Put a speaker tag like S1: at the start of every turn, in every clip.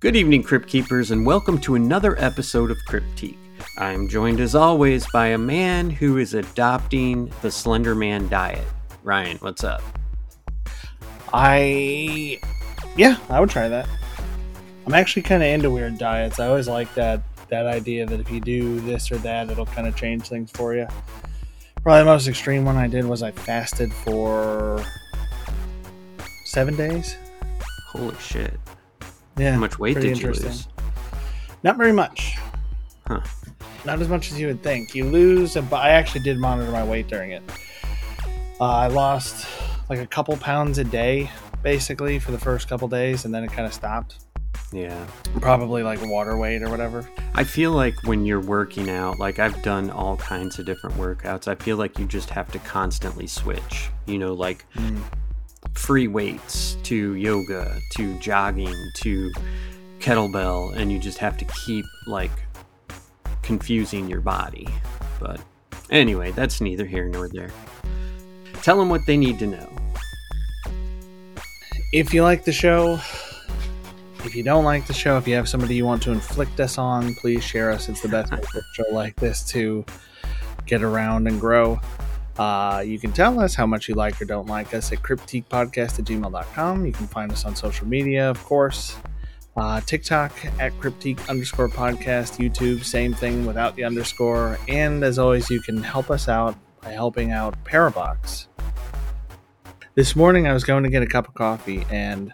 S1: Good evening, Crypt Keepers, and welcome to another episode of Cryptique. I'm joined as always by a man who is adopting the Slender Man diet. Ryan, what's up?
S2: I, yeah, I would try that. I'm actually kind of into weird diets. I always like that that idea that if you do this or that, it'll kind of change things for you. Probably the most extreme one I did was I fasted for seven days.
S1: Holy shit.
S2: Yeah.
S1: How much weight did you lose?
S2: Not very much.
S1: Huh.
S2: Not as much as you would think. You lose, but I actually did monitor my weight during it. Uh, I lost like a couple pounds a day, basically, for the first couple days, and then it kind of stopped.
S1: Yeah.
S2: Probably like water weight or whatever.
S1: I feel like when you're working out, like I've done all kinds of different workouts, I feel like you just have to constantly switch. You know, like
S2: Mm.
S1: Free weights to yoga to jogging to kettlebell, and you just have to keep like confusing your body. But anyway, that's neither here nor there. Tell them what they need to know.
S2: If you like the show, if you don't like the show, if you have somebody you want to inflict us on, please share us. It's the best way for a show like this to get around and grow. Uh, you can tell us how much you like or don't like us at cryptiquepodcast at gmail.com. You can find us on social media, of course. Uh, TikTok at cryptique underscore podcast, YouTube, same thing without the underscore. And as always, you can help us out by helping out Parabox. This morning I was going to get a cup of coffee and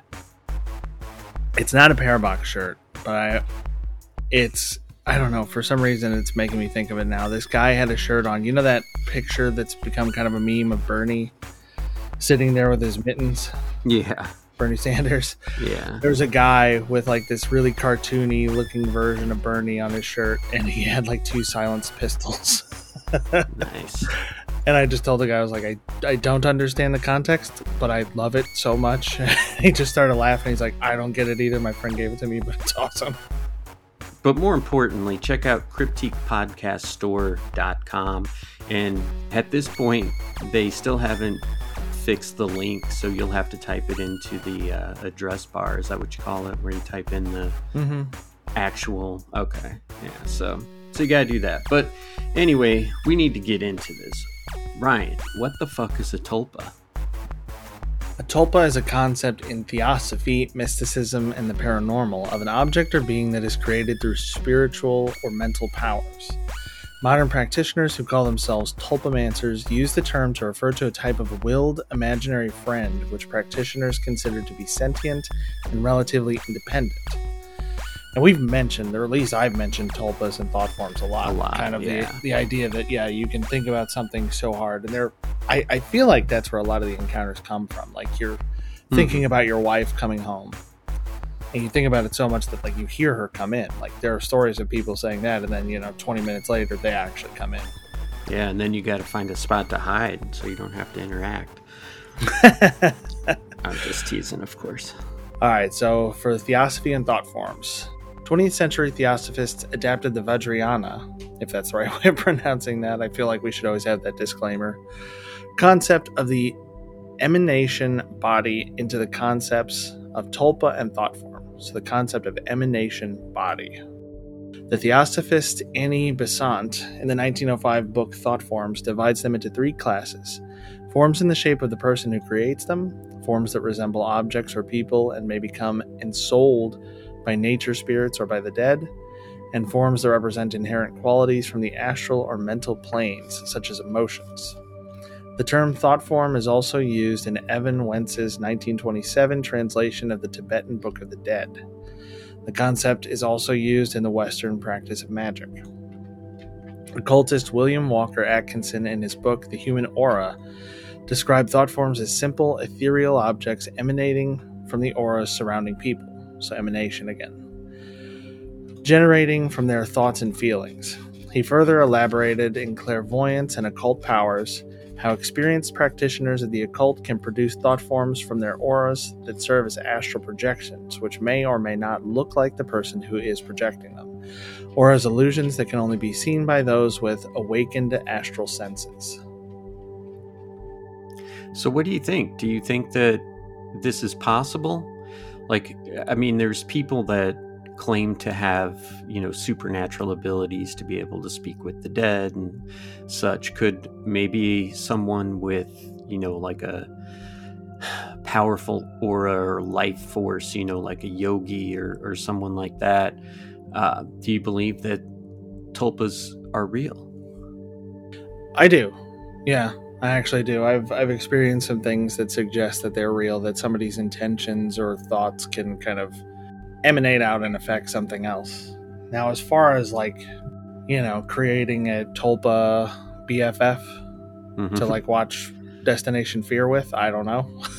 S2: it's not a Parabox shirt, but I, it's I don't know for some reason it's making me think of it now. This guy had a shirt on. You know that picture that's become kind of a meme of Bernie sitting there with his mittens,
S1: Yeah,
S2: Bernie Sanders.
S1: yeah.
S2: There's a guy with like this really cartoony looking version of Bernie on his shirt, and he had like two silenced pistols.
S1: Nice.
S2: And I just told the guy, I was like, I, I don't understand the context, but I love it so much. he just started laughing. He's like, I don't get it either. My friend gave it to me, but it's awesome.
S1: But more importantly, check out cryptiquepodcaststore.com. And at this point, they still haven't fixed the link, so you'll have to type it into the uh, address bar. Is that what you call it? Where you type in the
S2: Mm-hmm.
S1: actual. Okay, yeah. So, so you gotta do that. But anyway, we need to get into this. Ryan, what the fuck is a tulpa?
S2: A tulpa is a concept in theosophy, mysticism, and the paranormal of an object or being that is created through spiritual or mental powers. Modern practitioners who call themselves tulpamancers use the term to refer to a type of willed imaginary friend which practitioners consider to be sentient and relatively independent. And we've mentioned, or at least I've mentioned tulpas and thought forms a lot.
S1: A lot,
S2: kind of
S1: yeah.
S2: the, the idea that, yeah, you can think about something so hard. And there, I, I feel like that's where a lot of the encounters come from. Like you're mm-hmm. thinking about your wife coming home and you think about it so much that like you hear her come in like there are stories of people saying that and then you know 20 minutes later they actually come in
S1: Yeah, and then you gotta find a spot to hide so you don't have to interact. I'm just teasing, of course.
S2: all right so for theosophy and thought forms 20th century theosophists adapted the vajrayana if that's the right way of pronouncing that. I feel like we should always have that disclaimer. Concept of the emanation body into the concepts of tulpa and thought form. So the concept of emanation body. The Theosophist Annie Besant, in the 1905 book Thought Forms, divides them into three classes. Forms in the shape of the person who creates them, forms that resemble objects or people and may become ensouled by nature spirits or by the dead, and forms that represent inherent qualities from the astral or mental planes, such as emotions. The term thought form is also used in Evan Wentz's 1927 translation of the Tibetan Book of the Dead. The concept is also used in the Western practice of magic. Occultist William Walker Atkinson, in his book The Human Aura, described thought forms as simple, ethereal objects emanating from the auras surrounding people. So, emanation again. Generating from their thoughts and feelings. He further elaborated in clairvoyance and occult powers how experienced practitioners of the occult can produce thought forms from their auras that serve as astral projections, which may or may not look like the person who is projecting them, or as illusions that can only be seen by those with awakened astral senses.
S1: So, what do you think? Do you think that this is possible? Like, I mean, there's people that claim to have, you know, supernatural abilities to be able to speak with the dead and such. Could maybe someone with, you know, like a powerful aura or life force, you know, like a yogi or, or someone like that, uh, do you believe that tulpas are real?
S2: I do. Yeah, I actually do. I've I've experienced some things that suggest that they're real, that somebody's intentions or thoughts can kind of emanate out and affect something else. Now, as far as like, you know, creating a Tulpa BFF mm-hmm. to like watch Destination Fear with, I don't know.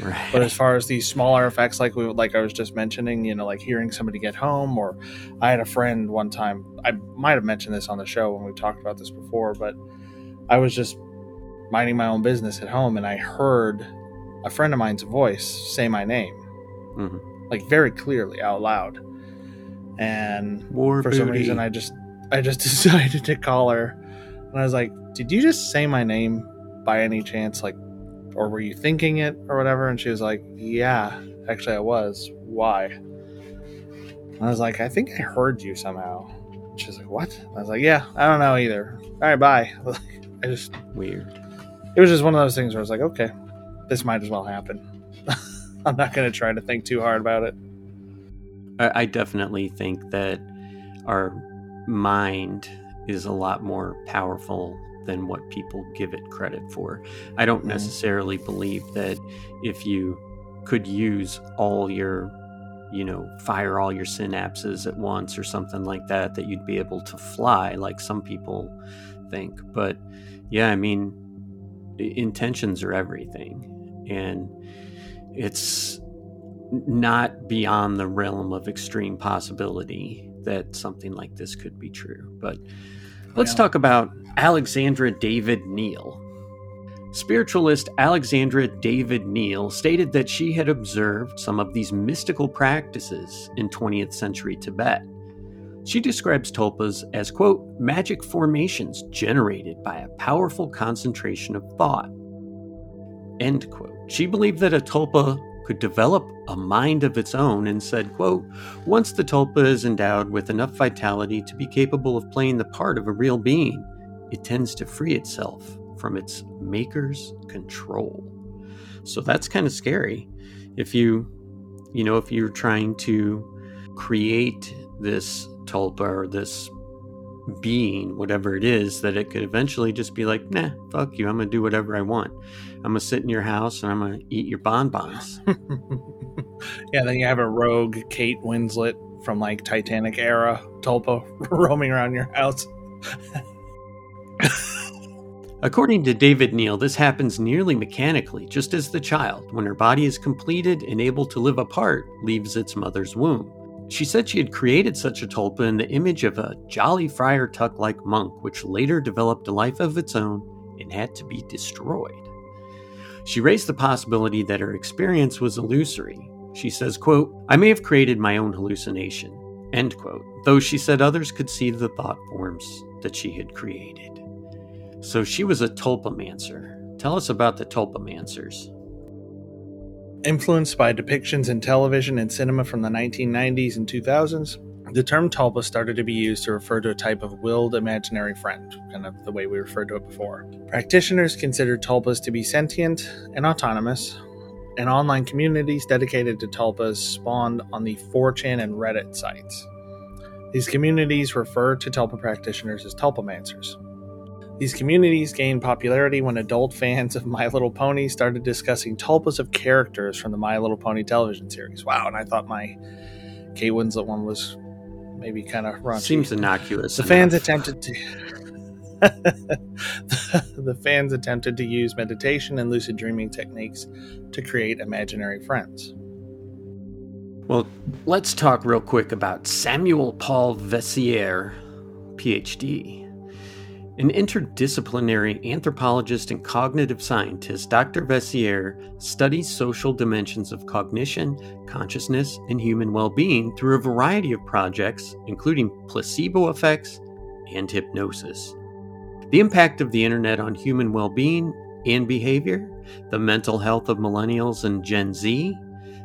S2: Right. But as far as these smaller effects, like we like I was just mentioning, you know, like hearing somebody get home, or I had a friend one time. I might have mentioned this on the show when we talked about this before, but I was just minding my own business at home, and I heard a friend of mine's voice say my name, mm-hmm. like very clearly out loud. And War for booty. some reason, I just I just decided to call her, and I was like, "Did you just say my name by any chance? Like, or were you thinking it or whatever?" And she was like, "Yeah, actually, I was. Why?" And I was like, "I think I heard you somehow." She's like, "What?" I was like, "Yeah, I don't know either. All right, bye." I just
S1: weird
S2: it was just one of those things where I was like, okay, this might as well happen. I'm not going to try to think too hard about it.
S1: I definitely think that our mind is a lot more powerful than what people give it credit for. I don't mm-hmm. necessarily believe that if you could use all your, you know, fire all your synapses at once or something like that, that you'd be able to fly like some people think. But yeah, I mean, intentions are everything. And it's not beyond the realm of extreme possibility that something like this could be true. But let's talk about Alexandra David Néel. Spiritualist Alexandra David Néel stated that she had observed some of these mystical practices in 20th century Tibet. She describes tulpas as, quote, magic formations generated by a powerful concentration of thought, end quote. She believed that a tulpa could develop a mind of its own and said, quote, once the tulpa is endowed with enough vitality to be capable of playing the part of a real being, it tends to free itself from its maker's control. So that's kind of scary. If you, you know, if you're trying to create this tulpa or this being, whatever it is, that it could eventually just be like, nah, fuck you. I'm going to do whatever I want. I'm going to sit in your house and I'm going to eat your bonbons.
S2: yeah, then you have a rogue Kate Winslet from like Titanic era tulpa roaming around your house.
S1: According to David Néel, this happens nearly mechanically, just as the child, when her body is completed and able to live apart, leaves its mother's womb. She said she had created such a tulpa in the image of a jolly Friar Tuck like monk, which later developed a life of its own and had to be destroyed. She raised the possibility that her experience was illusory. She says, quote, I may have created my own hallucination, end quote, though she said others could see the thought forms that she had created. So she was a tulpa tulpamancer. Tell us about the tulpa tulpamancers.
S2: Influenced by depictions in television and cinema from the 1990s and 2000s, the term tulpa started to be used to refer to a type of willed imaginary friend, kind of the way we referred to it before. Practitioners consider tulpas to be sentient and autonomous, and online communities dedicated to tulpas spawned on the 4chan and Reddit sites. These communities refer to tulpa practitioners as tulpamancers. These communities gained popularity when adult fans of My Little Pony started discussing tulpas of characters from the My Little Pony television series. Wow, and I thought my Kate Winslet one was maybe kind of raunchy.
S1: Seems innocuous.
S2: The enough. fans attempted to. the fans attempted to use meditation and lucid dreaming techniques to create imaginary friends.
S1: Well, let's talk real quick about Samuel Paul Veissiere, PhD. An interdisciplinary anthropologist and cognitive scientist, Dr. Veissiere studies social dimensions of cognition, consciousness, and human well being through a variety of projects, including placebo effects and hypnosis. The impact of the internet on human well being and behavior, the mental health of millennials and Gen Z,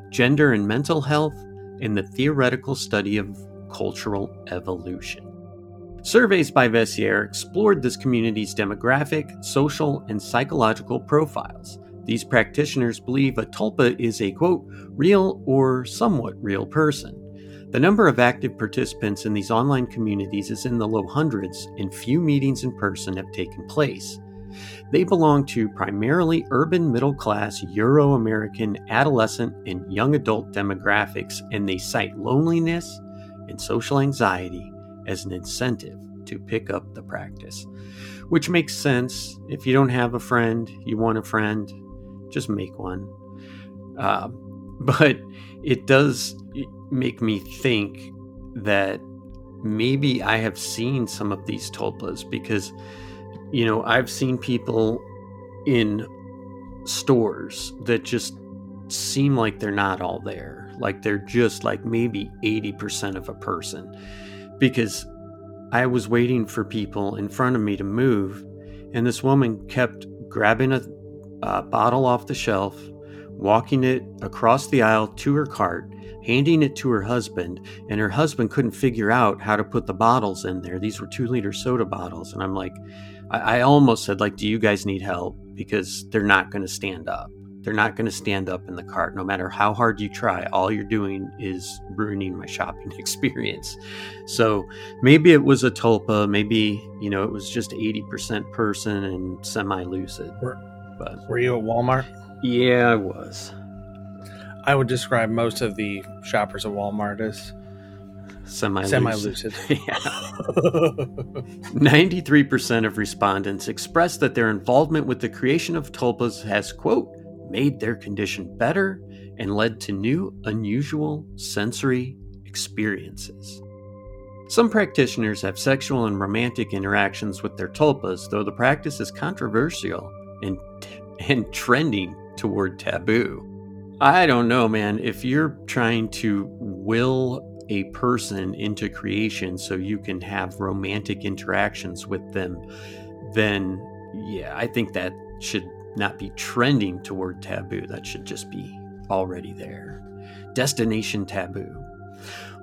S1: gender and mental health, and the theoretical study of cultural evolution. Surveys by Veissiere explored this community's demographic, social, and psychological profiles. These practitioners believe a tulpa is a quote, real or somewhat real person. The number of active participants in these online communities is in the low hundreds, and few meetings in person have taken place. They belong to primarily urban middle class Euro American adolescent and young adult demographics, and they cite loneliness and social anxiety as an incentive to pick up the practice. Which makes sense. If you don't have a friend, you want a friend, just make one. Uh, but it does make me think that maybe I have seen some of these tulpas because, you know, I've seen people in stores that just seem like they're not all there. Like they're just like maybe 80% of a person because I was waiting for people in front of me to move, and this woman kept grabbing a, a bottle off the shelf, walking it across the aisle to her cart, handing it to her husband, and her husband couldn't figure out how to put the bottles in there. These were two liter soda bottles. And I'm like, I, I almost said, like, do you guys need help? Because they're not going to stand up. They're not going to stand up in the cart. No matter how hard you try, all you're doing is ruining my shopping experience. So maybe it was a tulpa. Maybe, you know, it was just 80% person and semi lucid.
S2: But were you at Walmart?
S1: Yeah, I was.
S2: I would describe most of the shoppers at Walmart as
S1: semi
S2: lucid.
S1: yeah. 93% of respondents expressed that their involvement with the creation of tulpas has, quote, made their condition better and led to new, unusual sensory experiences. Some practitioners have sexual and romantic interactions with their tulpas, though the practice is controversial and, and trending toward taboo. I don't know, man. If you're trying to will a person into creation so you can have romantic interactions with them, then yeah, I think that should not be trending toward taboo. That should just be already there. Destination taboo.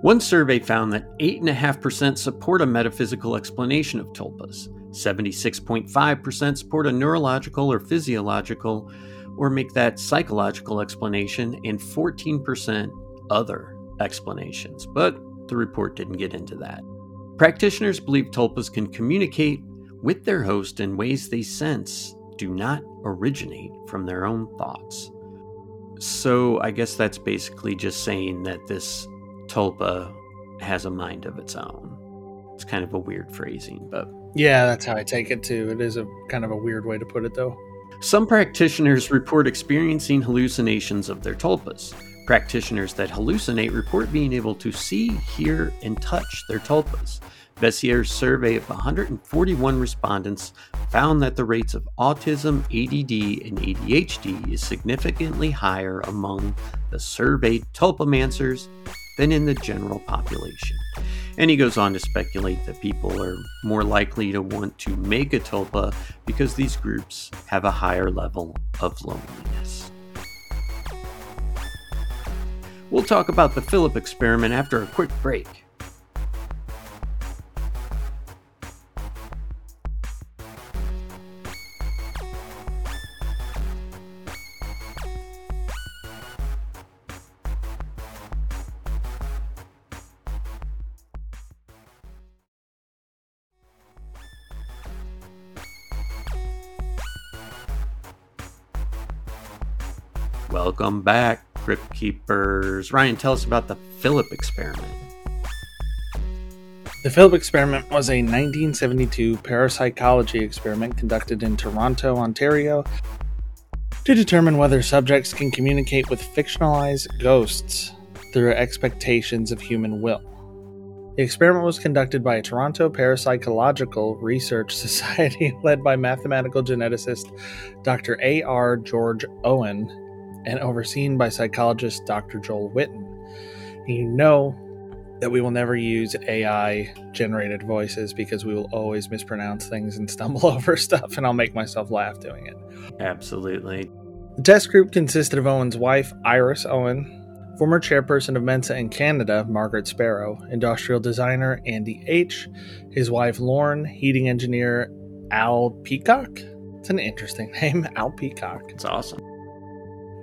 S1: One survey found that 8.5% support a metaphysical explanation of tulpas, 76.5% support a neurological or physiological or make that psychological explanation, and 14% other explanations. But the report didn't get into that. Practitioners believe tulpas can communicate with their host in ways they sense do not originate from their own thoughts. So I guess that's basically just saying that this tulpa has a mind of its own. It's kind of a weird phrasing, but.
S2: Yeah, that's how I take it too. It is a kind of a weird way to put it, though.
S1: Some practitioners report experiencing hallucinations of their tulpas. Practitioners that hallucinate report being able to see, hear, and touch their tulpas. Veissiere's survey of 141 respondents found that the rates of autism, ADD, and ADHD is significantly higher among the surveyed tulpamancers than in the general population. And he goes on to speculate that people are more likely to want to make a tulpa because these groups have a higher level of loneliness. We'll talk about the Philip experiment after a quick break. Welcome back, Crypt Keepers. Ryan, tell us about the Philip experiment.
S2: The Philip experiment was a 1972 parapsychology experiment conducted in Toronto, Ontario, to determine whether subjects can communicate with fictionalized ghosts through expectations of human will. The experiment was conducted by a Toronto Parapsychological Research Society led by mathematical geneticist Dr. A. R. George Owen and overseen by psychologist Dr. Joel Whitton. You know that we will never use AI generated voices because we will always mispronounce things and stumble over stuff, and I'll make myself laugh doing it.
S1: Absolutely.
S2: The test group consisted of Owen's wife, Iris Owen, Former chairperson of Mensa in Canada, Margaret Sparrow, industrial designer Andy H., his wife Lauren, heating engineer Al Peacock. It's an interesting name, Al Peacock.
S1: It's awesome.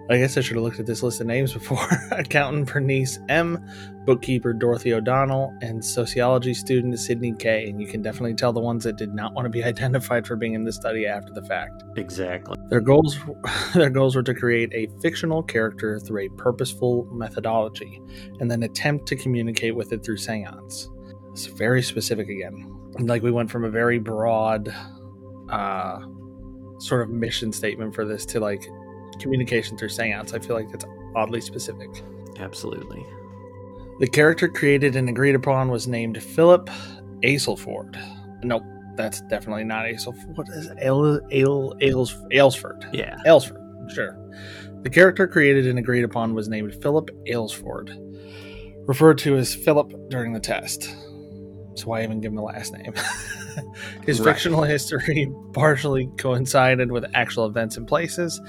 S2: I guess I should have looked at this list of names before. Accountant Bernice M, bookkeeper Dorothy O'Donnell, and sociology student Sydney K. And you can definitely tell the ones that did not want to be identified for being in the study after the fact.
S1: Exactly.
S2: Their goals, their goals were to create a fictional character through a purposeful methodology, and then attempt to communicate with it through seance. It's very specific again. Like we went from a very broad, uh, sort of mission statement for this to like communication through seance. I feel like that's oddly specific.
S1: Absolutely.
S2: The character created and agreed upon was named Philip Aylesford. Nope, that's definitely not Aylesford. What is Ale, Ale, Ales, Aylesford?
S1: Yeah.
S2: Aylesford, sure. The character created and agreed upon was named Philip Aylesford, referred to as Philip during the test. So why even give him a last name? His
S1: Right.
S2: fictional history partially coincided with actual events and places,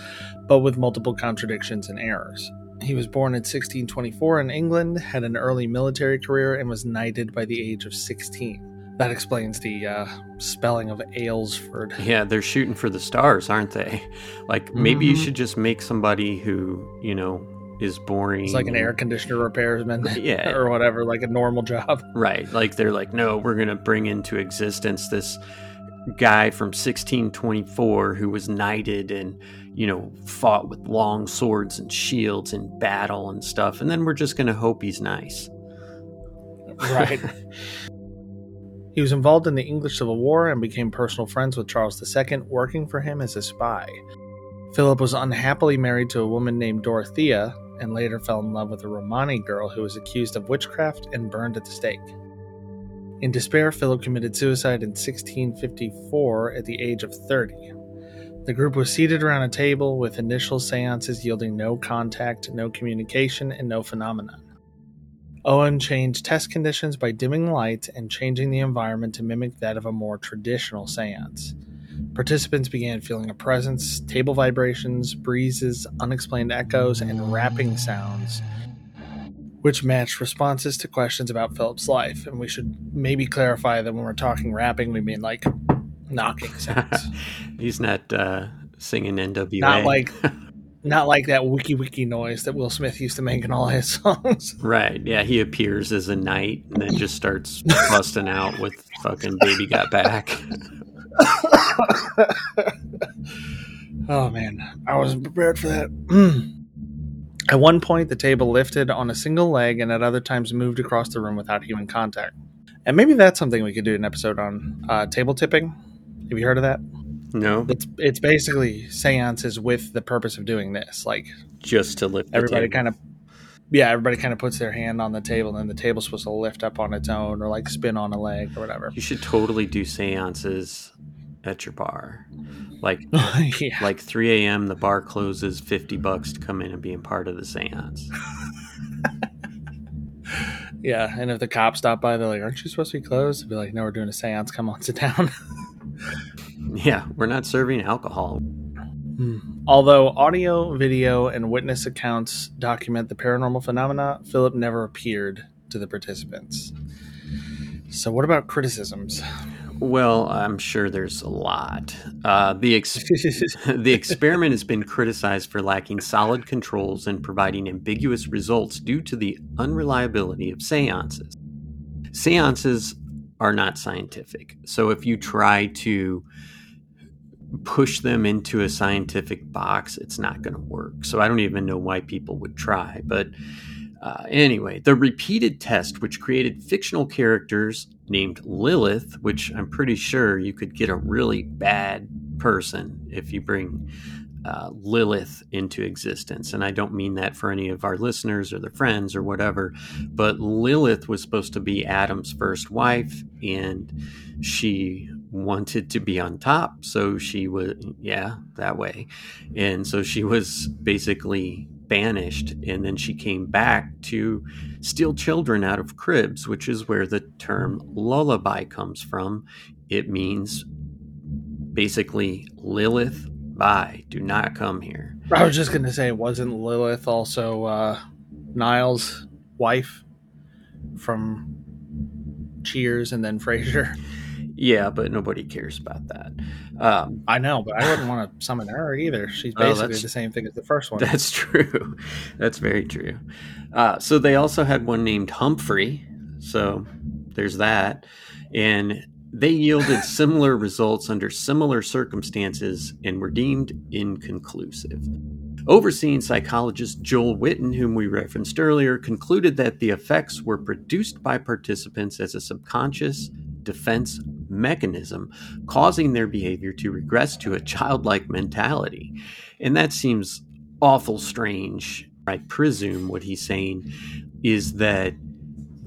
S2: but with multiple contradictions and errors. He was born in 1624 in England, had an early military career, and was knighted by the age of 16. That explains the uh, spelling of Aylesford.
S1: Yeah, they're shooting for the stars, aren't they? Like maybe you
S2: Mhm.
S1: should just make somebody who, you know, is boring.
S2: It's like an air conditioner repairman
S1: Yeah.
S2: or whatever, like a normal job.
S1: Right. Like they're like, no, we're going to bring into existence this guy from 1624 who was knighted and, you know, fought with long swords and shields in battle and stuff. And then we're just going to hope he's nice.
S2: Right. he was involved in the English Civil War and became personal friends with Charles II, working for him as a spy. Philip was unhappily married to a woman named Dorothea and later fell in love with a Romani girl who was accused of witchcraft and burned at the stake. In despair, Philip committed suicide in 1654 at the age of 30. The group was seated around a table with initial seances yielding no contact, no communication, and no phenomenon. Owen changed test conditions by dimming lights and changing the environment to mimic that of a more traditional seance. Participants began feeling a presence, table vibrations, breezes, unexplained echoes, and rapping sounds, which matched responses to questions about Philip's life. And we should maybe clarify that when we're talking rapping, we mean like knocking sounds.
S1: he's not uh, singing NWA.
S2: Not like not like that wiki wiki noise that Will Smith used to make in all his songs.
S1: Right. Yeah. He appears as a knight and then just starts busting out with fucking Baby Got Back.
S2: oh man, I wasn't prepared for that. at one point, the table lifted on a single leg, and at other times moved across the room without human contact. And maybe that's something we could do an episode on uh, table tipping. Have you heard of that?
S1: No,
S2: It's it's basically seances with the purpose of doing this. Like
S1: just to lift
S2: everybody kind of, yeah, everybody kind of puts their hand on the table, and then the table's supposed to lift up on its own, or like spin on a leg, or whatever.
S1: You should totally do seances at your bar. Like
S2: yeah.
S1: like 3 a.m. the bar closes 50 bucks to come in and be a part of the seance.
S2: Yeah, and if the cops stop by, they're like, "Aren't you supposed to be closed?" They'd be like, "No, we're doing a séance. Come on, sit down."
S1: Yeah, we're not serving alcohol.
S2: Although audio, video, and witness accounts document the paranormal phenomena, Philip never appeared to the participants. So, what about criticisms?
S1: Well, I'm sure there's a lot. Uh, the ex- the experiment has been criticized for lacking solid controls and providing ambiguous results due to the unreliability of seances. Seances are not scientific, so if you try to push them into a scientific box, it's not going to work. So I don't even know why people would try. But uh, anyway, the repeated test, which created fictional characters named Lilith, which I'm pretty sure you could get a really bad person if you bring uh, Lilith into existence. And I don't mean that for any of our listeners or their friends or whatever, but Lilith was supposed to be Adam's first wife, and she wanted to be on top. So she was, yeah, that way. And so she was basically banished and then she came back to steal children out of cribs which is where the term lullaby comes from it means basically lilith bye do not come here
S2: I was just gonna say, wasn't Lilith also uh, Niles' wife from Cheers and then Frasier.
S1: Yeah, but nobody cares about that. Um,
S2: I know, but I wouldn't want to summon her either. She's
S1: Oh,
S2: basically
S1: that's-
S2: the same thing as the first one.
S1: That's true. That's very true. Uh, so they also had one named Humphrey. So there's that. And they yielded similar results under similar circumstances and were deemed inconclusive. Overseeing psychologist Joel Whitton, whom we referenced earlier, concluded that the effects were produced by participants as a subconscious defense mechanism, causing their behavior to regress to a childlike mentality. And that seems awful strange. I presume what he's saying is that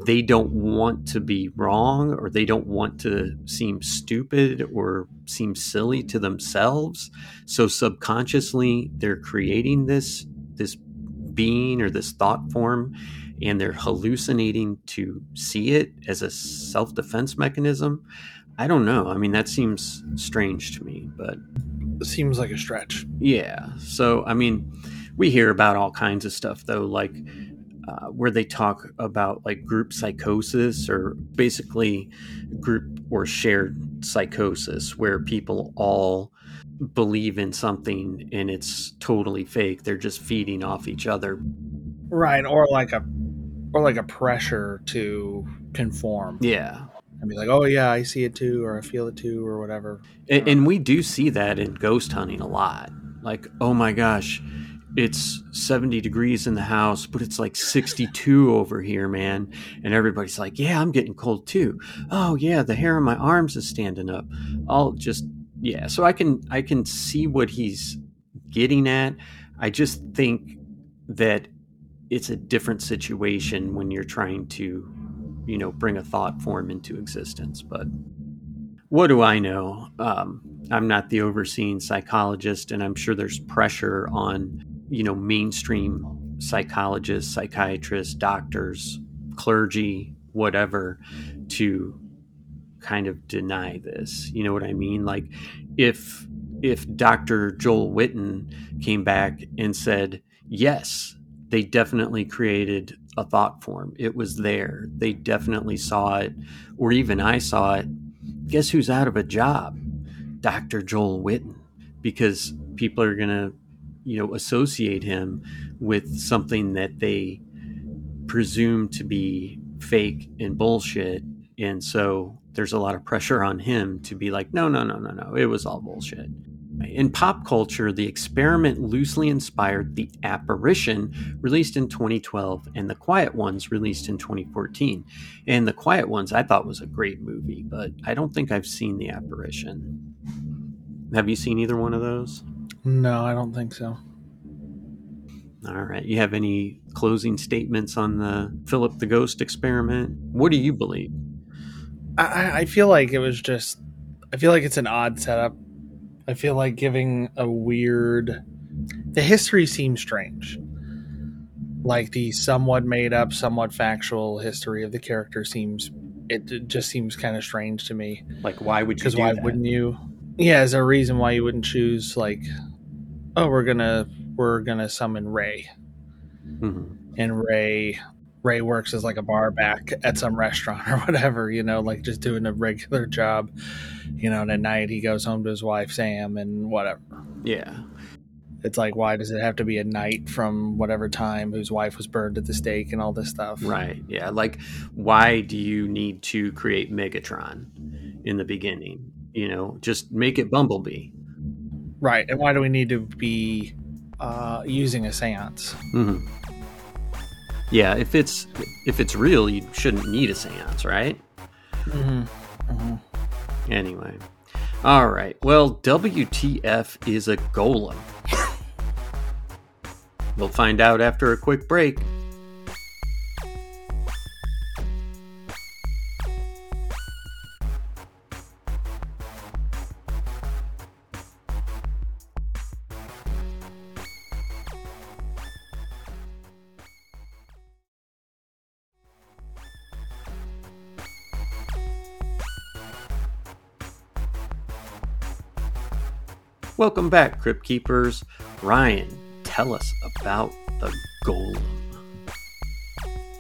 S1: they don't want to be wrong or they don't want to seem stupid or seem silly to themselves. So subconsciously they're creating this this being or this thought form and they're hallucinating to see it as a self-defense mechanism. I don't know. I mean that seems strange to me, but
S2: Seems like a stretch.
S1: yeah. So, I mean, we hear about all kinds of stuff, though, like uh, where they talk about like group psychosis or basically group or shared psychosis, where people all believe in something and it's totally fake. They're just feeding off each other.
S2: Right, or like a or like a pressure to conform
S1: Yeah.
S2: and be like, "Oh yeah, I see it too or I feel it too or whatever."
S1: And, and we do see that in ghost hunting a lot. Like, oh my gosh, it's 70 degrees in the house, but it's like 62 over here, man. And everybody's like, yeah, I'm getting cold too. Oh yeah, the hair on my arms is standing up. I'll just yeah. So I can I can see what he's getting at. I just think that it's a different situation when you're trying to, you know, bring a thought form into existence. But what do I know? Um, I'm not the overseeing psychologist, and I'm sure there's pressure on, you know, mainstream psychologists, psychiatrists, doctors, clergy, whatever, to kind of deny this. You know what I mean? Like, if if Dr. Joel Whitton came back and said, yes, they definitely created a thought form. It was there. They definitely saw it, or even I saw it. Guess who's out of a job? Dr. Joel Whitton, because people are going to, you know, associate him with something that they presume to be fake and bullshit. And so there's a lot of pressure on him to be like, no, no, no, no, no, it was all bullshit. In pop culture, the experiment loosely inspired The Apparition, released in 2012, and The Quiet Ones, released in 2014. And The Quiet Ones, I thought was a great movie, but I don't think I've seen The Apparition. Have you seen either one of those?
S2: No, I don't think so.
S1: All right. You have any closing statements on the Philip the Ghost experiment? What do you believe?
S2: I- I, I feel like it was just. I feel like it's an odd setup. I feel like giving a weird. The history seems strange. Like the somewhat made up, somewhat factual history of the character seems. It, it just seems kind of strange to me.
S1: Like, why would you?
S2: Because why
S1: that?
S2: wouldn't you? Yeah, is there a reason why you wouldn't choose like, oh, we're gonna we're gonna summon Ray,
S1: Mhm.
S2: and Ray Ray works as like a bar back at some restaurant or whatever, you know, like just doing a regular job, you know, and at night he goes home to his wife Sam and whatever.
S1: Yeah.
S2: It's like why does it have to be a night from whatever time whose wife was burned at the stake and all this stuff?
S1: Right. Yeah. Like, why do you need to create Megatron in the beginning? You know, just make it Bumblebee.
S2: Right. And why do we need to be uh, using a séance?
S1: hmm Yeah. If it's if it's real, you shouldn't need a séance, right?
S2: Mm-hmm. Mm-hmm.
S1: Anyway. All right. Well, WTF is a golem. we'll find out after a quick break. Welcome back, Crypt Keepers. Ryan, tell us about the golem.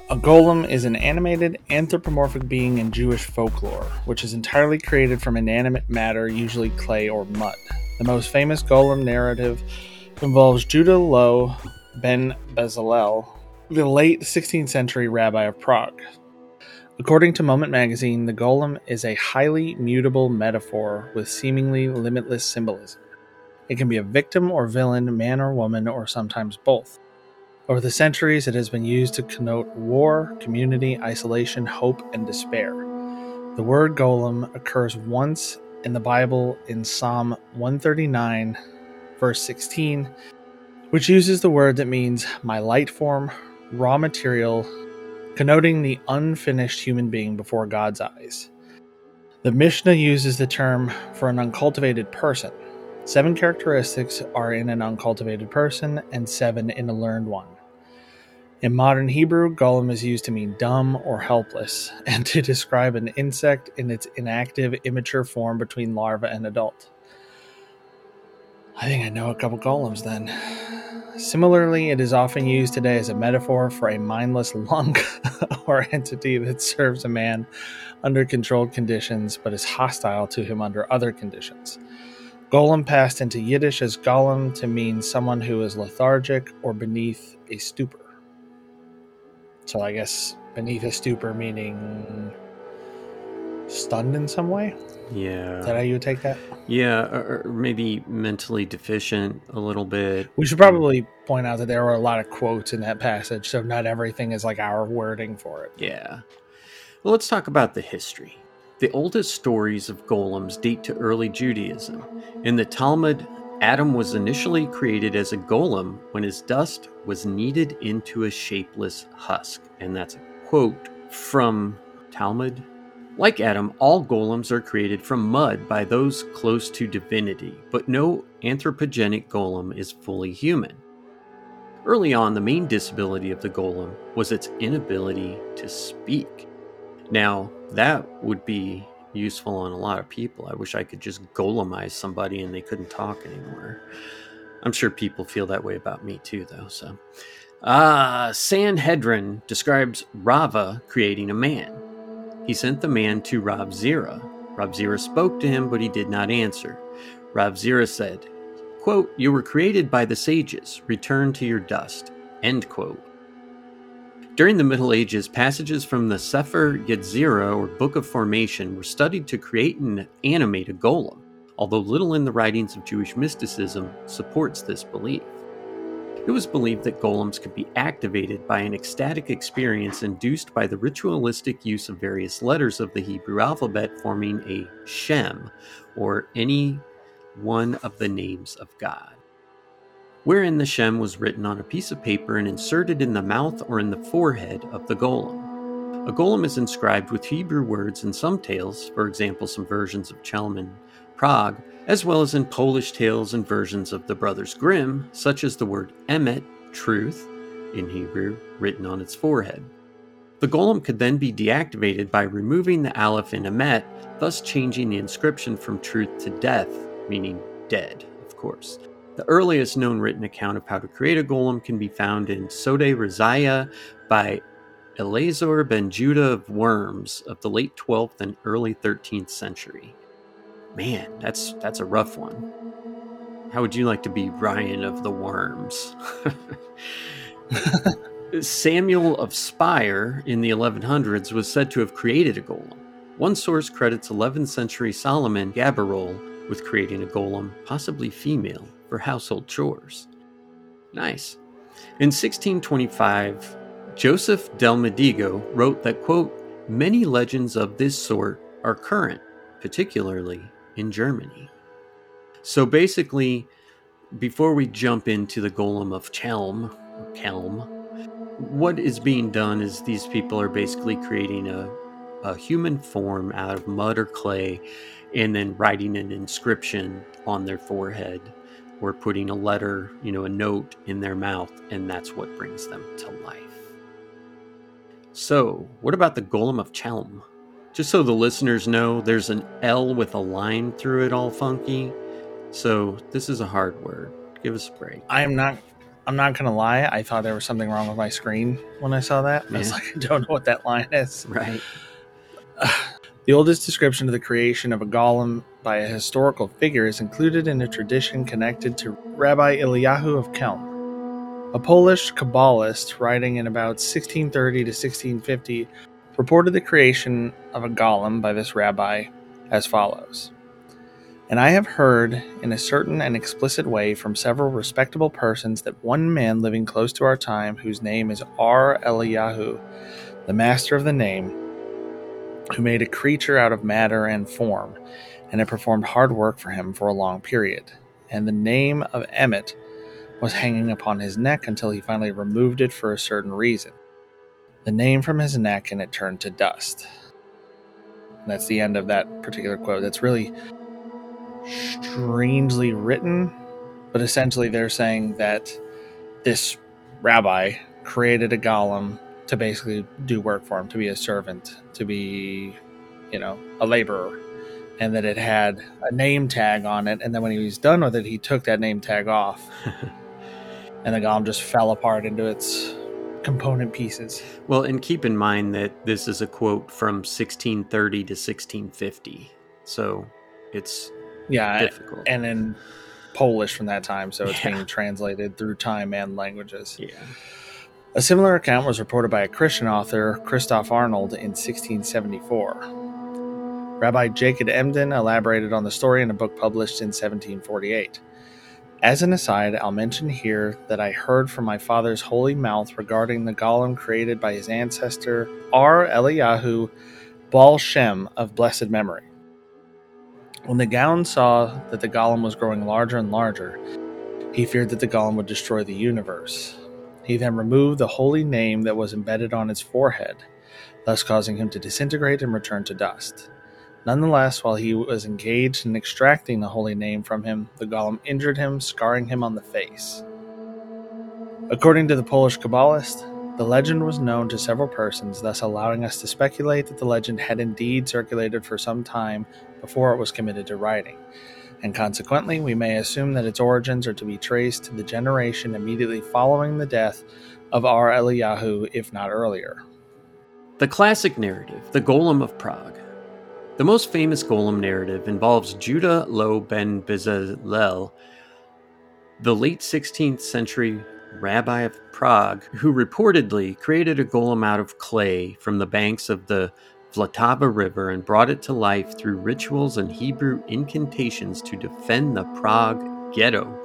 S2: A golem is an animated anthropomorphic being in Jewish folklore, which is entirely created from inanimate matter, usually clay or mud. The most famous golem narrative involves Judah Loew ben Bezalel, the late 16th century rabbi of Prague. According to Moment magazine, the golem is a highly mutable metaphor with seemingly limitless symbolism. It can be a victim or villain, man or woman, or sometimes both. Over the centuries, it has been used to connote war, community, isolation, hope, and despair. The word golem occurs once in the Bible in Psalm 139, verse 16, which uses the word that means my light form, raw material, connoting the unfinished human being before God's eyes. The Mishnah uses the term for an uncultivated person. Seven characteristics are in an uncultivated person and seven in a learned one. In modern Hebrew, golem is used to mean dumb or helpless, and to describe an insect in its inactive, immature form between larva and adult. I think I know a couple golems then. Similarly, it is often used today as a metaphor for a mindless lunk or entity that serves a man under controlled conditions but is hostile to him under other conditions. Golem passed into Yiddish as golem to mean someone who is lethargic or beneath a stupor. So I guess beneath a stupor meaning stunned in some way.
S1: Yeah.
S2: Is that how you would take that?
S1: Yeah, or, or maybe mentally deficient a little bit.
S2: We should probably point out that there were a lot of quotes in that passage, so not everything is like our wording for it.
S1: Yeah. Well, let's talk about the history. The oldest stories of golems date to early Judaism. In the Talmud, Adam was initially created as a golem when his dust was kneaded into a shapeless husk. And that's a quote from Talmud. Like Adam, all golems are created from mud by those close to divinity, but no anthropogenic golem is fully human. Early on, the main disability of the golem was its inability to speak. Now, that would be useful on a lot of people. I wish I could just golemize somebody and they couldn't talk anymore. I'm sure people feel that way about me too, though. So, ah, Sanhedrin describes Rava creating a man. He sent the man to Rav Zira. Rav Zira spoke to him, but he did not answer. Rav Zira said, quote, You were created by the sages. Return to your dust. End quote. During the Middle Ages, passages from the Sefer Yetzirah, or Book of Formation, were studied to create and animate a golem, although little in the writings of Jewish mysticism supports this belief. It was believed that golems could be activated by an ecstatic experience induced by the ritualistic use of various letters of the Hebrew alphabet forming a Shem, or any one of the names of God wherein the Shem was written on a piece of paper and inserted in the mouth or in the forehead of the golem. A golem is inscribed with Hebrew words in some tales, for example, some versions of Chelm Prague, as well as in Polish tales and versions of the Brothers Grimm, such as the word emet, truth, in Hebrew, written on its forehead. The golem could then be deactivated by removing the aleph in emet, thus changing the inscription from truth to death, meaning dead, of course. The earliest known written account of how to create a golem can be found in Sodei Razayya by Eleazar ben Judah of Worms of the late 12th and early 13th century. Man, that's that's a rough one. How would you like to be Ryan of the Worms? Samuel of Spire in the 1100s was said to have created a golem. One source credits 11th century Solomon Gabirol with creating a golem, possibly female, for household chores. Nice. In 1625, Joseph Delmedigo wrote that, quote, many legends of this sort are current, particularly in Germany. So basically, before we jump into the golem of Chelm, Kelm, what is being done is these people are basically creating a, a human form out of mud or clay and then writing an inscription on their forehead or putting a letter, you know, a note in their mouth, and that's what brings them to life. So, what about the Golem of Chelm? Just so the listeners know, there's an L with a line through it all funky. So, this is a hard word. Give us a break.
S2: I am not I'm not gonna lie, I thought there was something wrong with my screen when I saw that. I was like, I don't know what that line is.
S1: Right.
S2: The oldest description of the creation of a golem by a historical figure is included in a tradition connected to Rabbi Eliyahu of Kelm. A Polish Kabbalist writing in about 1630 to 1650 reported the creation of a golem by this rabbi as follows. And I have heard in a certain and explicit way from several respectable persons that one man living close to our time, whose name is R. Eliyahu, the master of the name, who made a creature out of matter and form, and it performed hard work for him for a long period. And the name of Emmet was hanging upon his neck until he finally removed it for a certain reason. The name from his neck, and it turned to dust. And that's the end of that particular quote. That's really strangely written, but essentially they're saying that this rabbi created a golem to basically do work for him, to be a servant, to be, you know, a laborer, and that it had a name tag on it. And then when he was done with it, he took that name tag off, and the golem just fell apart into its component pieces.
S1: Well, and keep in mind that this is a quote from 1630 to 1650. So it's
S2: Yeah,
S1: difficult.
S2: and in Polish from that time, so it's
S1: Yeah.
S2: being translated through time and languages.
S1: yeah.
S2: A similar account was reported by a Christian author, Christoph Arnold, in 1674. Rabbi Jacob Emden elaborated on the story in a book published in 1748. As an aside, I'll mention here that I heard from my father's holy mouth regarding the golem created by his ancestor R. Eliyahu Baal Shem of blessed memory. When the Gaon saw that the golem was growing larger and larger, he feared that the golem would destroy the universe. He then removed the holy name that was embedded on its forehead, thus causing him to disintegrate and return to dust. Nonetheless, while he was engaged in extracting the holy name from him, the golem injured him, scarring him on the face. According to the Polish Kabbalist, the legend was known to several persons, thus allowing us to speculate that the legend had indeed circulated for some time before it was committed to writing, and consequently, we may assume that its origins are to be traced to the generation immediately following the death of R. Eliyahu, if not earlier.
S1: The classic narrative, the Golem of Prague. The most famous Golem narrative involves Judah Loew ben Bezalel, the late 16th century rabbi of Prague, who reportedly created a golem out of clay from the banks of the Vltava River and brought it to life through rituals and Hebrew incantations to defend the Prague ghetto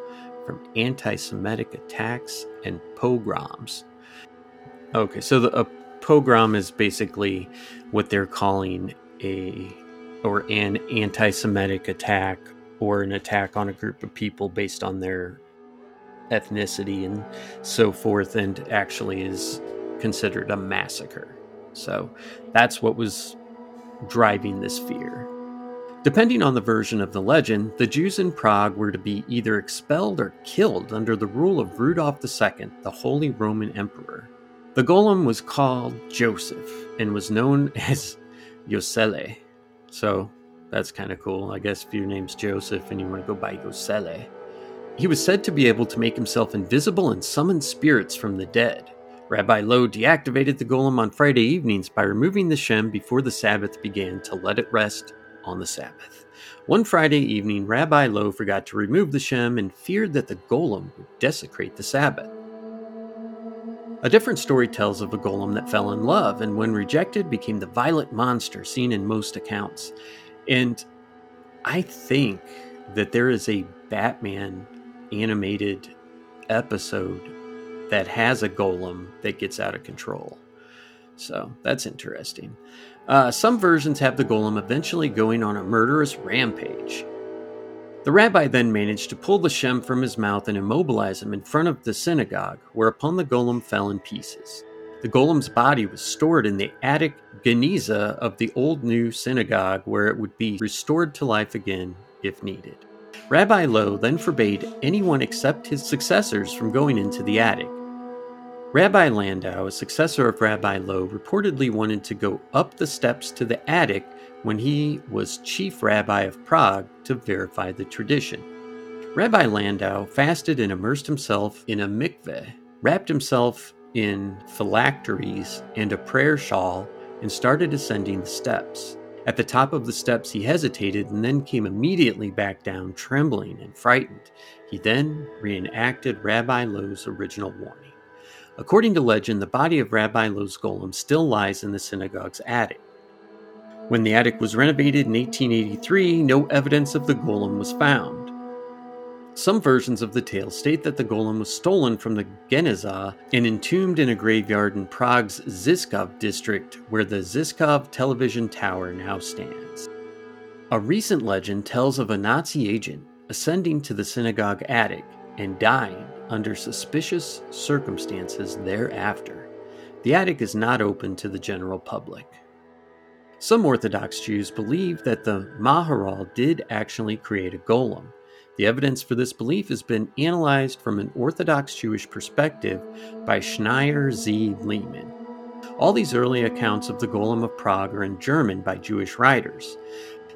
S1: from anti Semitic attacks and pogroms. Okay, so the, a pogrom is basically what they're calling a or an anti-Semitic attack or an attack on a group of people based on their ethnicity and so forth, and actually is considered a massacre. So that's what was driving this fear. Depending on the version of the legend, the Jews in Prague were to be either expelled or killed under the rule of Rudolf II, the Holy Roman Emperor. The golem was called Joseph and was known as Yosele. So that's kind of cool. I guess if your name's Joseph and you want to go by Yosele. He was said to be able to make himself invisible and summon spirits from the dead. Rabbi Loew deactivated the golem on Friday evenings by removing the Shem before the Sabbath began to let it rest on the Sabbath. One Friday evening, Rabbi Loew forgot to remove the Shem and feared that the golem would desecrate the Sabbath. A different story tells of a golem that fell in love and, when rejected, became the violent monster seen in most accounts. And I think that there is a Batman animated episode that has a golem that gets out of control. So that's interesting. Uh, some versions have the golem eventually going on a murderous rampage. The rabbi then managed to pull the Shem from his mouth and immobilize him in front of the synagogue, whereupon the golem fell in pieces. The golem's body was stored in the attic geniza of the old new synagogue, where it would be restored to life again if needed. Rabbi Loew then forbade anyone except his successors from going into the attic. Rabbi Landau, a successor of Rabbi Loew, reportedly wanted to go up the steps to the attic when he was chief rabbi of Prague to verify the tradition. Rabbi Landau fasted and immersed himself in a mikveh, wrapped himself in phylacteries and a prayer shawl, and started ascending the steps. At the top of the steps, he hesitated and then came immediately back down, trembling and frightened. He then reenacted Rabbi Loew's original warning. According to legend, the body of Rabbi Loew's golem still lies in the synagogue's attic. When the attic was renovated in 1883, no evidence of the golem was found. Some versions of the tale state that the golem was stolen from the Geniza and entombed in a graveyard in Prague's Žižkov district, where the Žižkov television tower now stands. A recent legend tells of a Nazi agent ascending to the synagogue attic and dying under suspicious circumstances thereafter. The attic is not open to the general public. Some Orthodox Jews believe that the Maharal did actually create a golem the evidence for this belief has been analyzed from an Orthodox Jewish perspective by Shnayer Z. Leiman. All these early accounts of the Golem of Prague are in German by Jewish writers.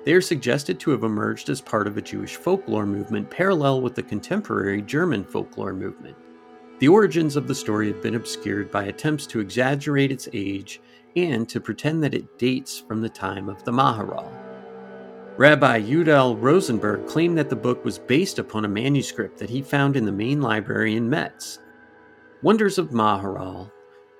S1: They are suggested to have emerged as part of a Jewish folklore movement parallel with the contemporary German folklore movement. The origins of the story have been obscured by attempts to exaggerate its age and to pretend that it dates from the time of the Maharal. Rabbi Yudel Rosenberg claimed that the book was based upon a manuscript that he found in the main library in Metz. Wonders of Maharal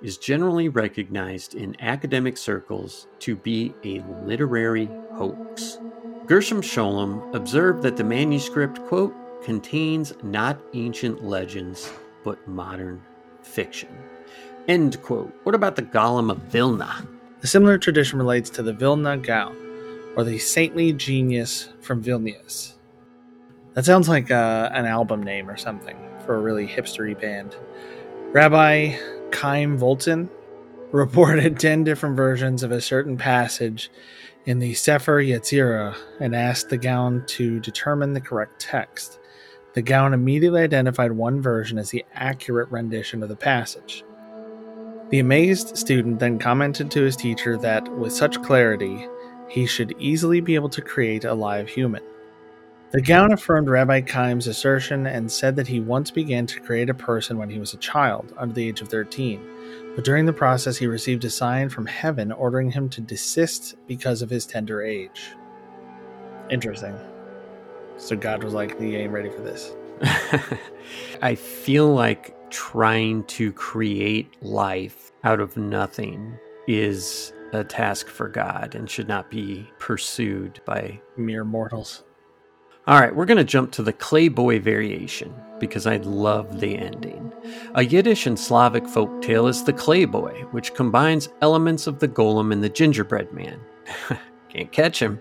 S1: is generally recognized in academic circles to be a literary hoax. Gershom Scholem observed that the manuscript, quote, contains not ancient legends, but modern fiction. End quote. What about the Golem of Vilna?
S2: A similar tradition relates to the Vilna Gaon, or the Saintly Genius from Vilnius. That sounds like uh, an album name or something for a really hipstery band. Rabbi Chaim Volozhin reported 10 different versions of a certain passage in the Sefer Yetzirah and asked the Gaon to determine the correct text. The Gaon immediately identified one version as the accurate rendition of the passage. The amazed student then commented to his teacher that, with such clarity, he should easily be able to create a live human. The Gaon affirmed Rabbi Chaim's assertion and said that he once began to create a person when he was a child, under the age of 13, but during the process he received a sign from heaven ordering him to desist because of his tender age. Interesting. So God was like, "You ain't ready for this."
S1: I feel like trying to create life out of nothing is a task for God and should not be pursued by
S2: mere mortals.
S1: All right, we're going to jump to the Clay Boy variation because I love the ending. A Yiddish and Slavic folk tale is the Clay Boy, which combines elements of the golem and the gingerbread man. Can't catch him.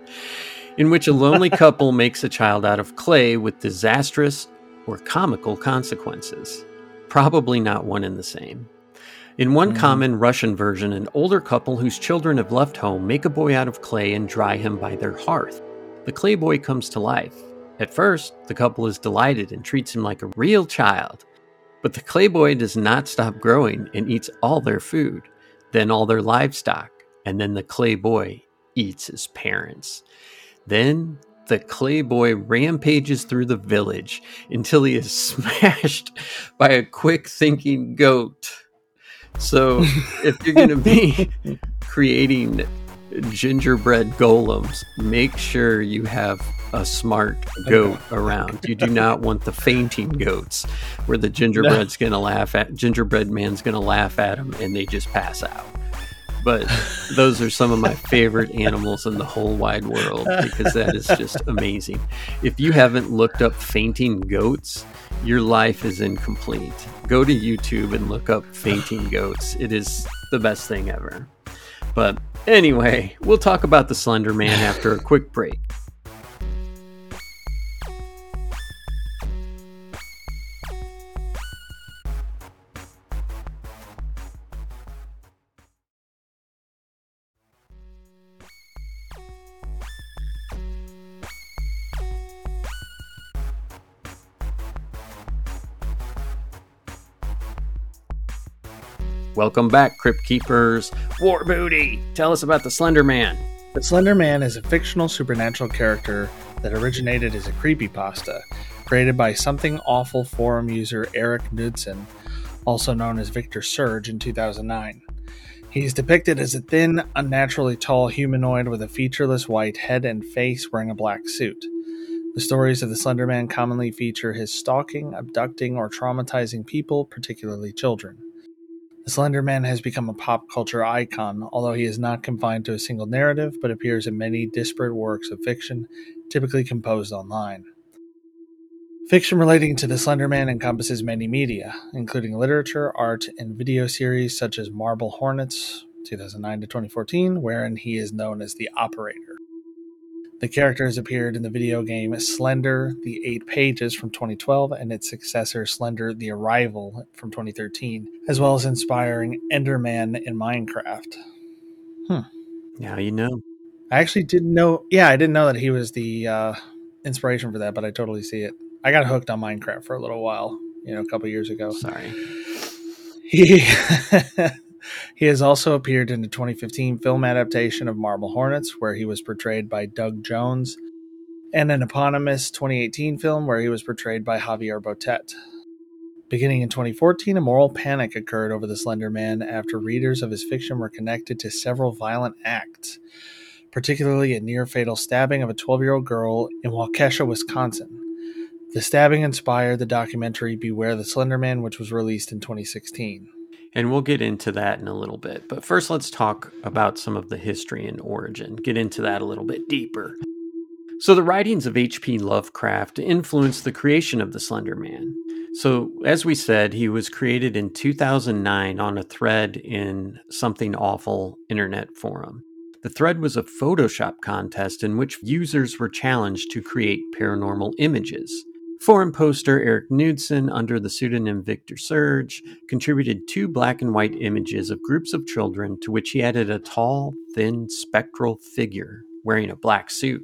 S1: In which a lonely couple makes a child out of clay with disastrous or comical consequences. Probably not one and the same. In one mm. common Russian version, an older couple whose children have left home make a boy out of clay and dry him by their hearth. The clay boy comes to life. At first, the couple is delighted and treats him like a real child. But the clay boy does not stop growing and eats all their food, then all their livestock, and then the clay boy eats his parents. Then the clay boy rampages through the village until he is smashed by a quick thinking goat. So if you're going to be creating gingerbread golems, make sure you have a smart goat around. You do not want the fainting goats where the gingerbread's going to laugh at gingerbread man's going to laugh at them and they just pass out. But those are some of my favorite animals in the whole wide world because that is just amazing. If you haven't looked up fainting goats, your life is incomplete. Go to YouTube and look up fainting goats. It is the best thing ever. But anyway, we'll talk about the Slender Man after a quick break. Welcome back, Crypt Keepers. War Booty, tell us about the Slender Man.
S2: The Slender Man is a fictional supernatural character that originated as a creepypasta. created by Something Awful forum user Eric Knudsen, also known as Victor Surge, in 2009. He is depicted as a thin, unnaturally tall humanoid with a featureless white head and face wearing a black suit. The stories of the Slender Man commonly feature his stalking, abducting, or traumatizing people, particularly children. Slender Man has become a pop culture icon, although he is not confined to a single narrative, but appears in many disparate works of fiction, typically composed online. Fiction relating to the Slender Man encompasses many media, including literature, art, and video series such as Marble Hornets, 2009 to 2014, wherein he is known as the Operator. The character has appeared in the video game Slender The Eight Pages from 2012 and its successor Slender The Arrival from 2013, as well as inspiring Enderman in Minecraft.
S1: Hmm. Now you know.
S2: I actually didn't know. Yeah, I didn't know that he was the uh, inspiration for that, but I totally see it. I got hooked on Minecraft for a little while, you know, a couple years ago.
S1: Sorry.
S2: He He has also appeared in the 2015 film adaptation of Marble Hornets, where he was portrayed by Doug Jones, and an eponymous 2018 film where he was portrayed by Javier Botet. Beginning in 2014, a moral panic occurred over the Slender Man after readers of his fiction were connected to several violent acts, particularly a near fatal stabbing of a 12 year old girl in Waukesha, Wisconsin. The stabbing inspired the documentary Beware the Slender Man, which was released in 2016.
S1: And we'll get into that in a little bit. But first, let's talk about some of the history and origin, get into that a little bit deeper. So, the writings of H.P. Lovecraft influenced the creation of the Slender Man. So, as we said, he was created in 2009 on a thread in Something Awful internet forum. The thread was a Photoshop contest in which users were challenged to create paranormal images. Forum poster Eric Knudsen, under the pseudonym Victor Surge, contributed two black and white images of groups of children to which he added a tall, thin, spectral figure wearing a black suit.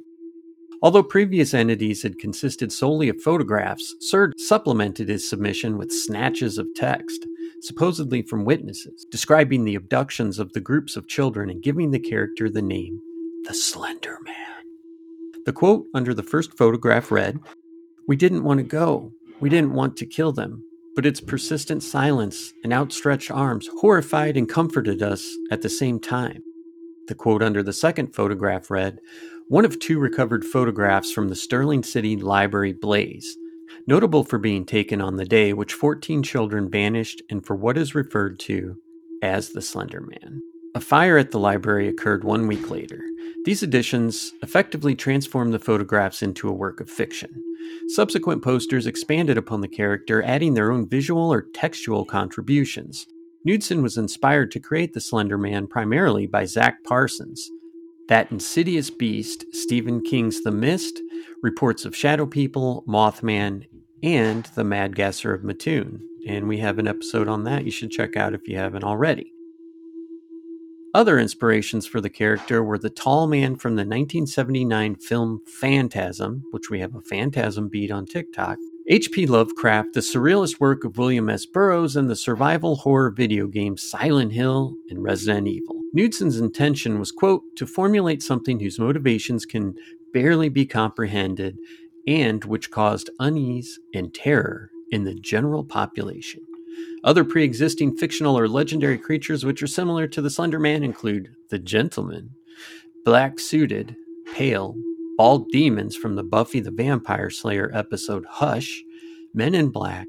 S1: Although previous entities had consisted solely of photographs, Surge supplemented his submission with snatches of text, supposedly from witnesses, describing the abductions of the groups of children and giving the character the name the Slender Man. The quote under the first photograph read we didn't want to go. We didn't want to kill them. But its persistent silence and outstretched arms horrified and comforted us at the same time. The quote under the second photograph read One of two recovered photographs from the Sterling City Library blaze, notable for being taken on the day which 14 children vanished and for what is referred to as the Slender Man. A fire at the library occurred one week later. These additions effectively transformed the photographs into a work of fiction. Subsequent posters expanded upon the character, adding their own visual or textual contributions. Knudsen was inspired to create the Slender Man primarily by Zach Parsons. That insidious beast, Stephen King's The Mist, reports of shadow people, Mothman, and the Mad Gasser of Mattoon. And we have an episode on that you should check out if you haven't already. Other inspirations for the character were the tall man from the 1979 film Phantasm, which we have a Phantasm beat on TikTok, H.P. Lovecraft, the surrealist work of William S. Burroughs, and the survival horror video games Silent Hill and Resident Evil. Knudsen's intention was, quote, to formulate something whose motivations can barely be comprehended and which caused unease and terror in the general population. Other pre existing fictional or legendary creatures which are similar to the Slender Man include the Gentleman, black suited, pale, bald demons from the Buffy the Vampire Slayer episode Hush, Men in Black,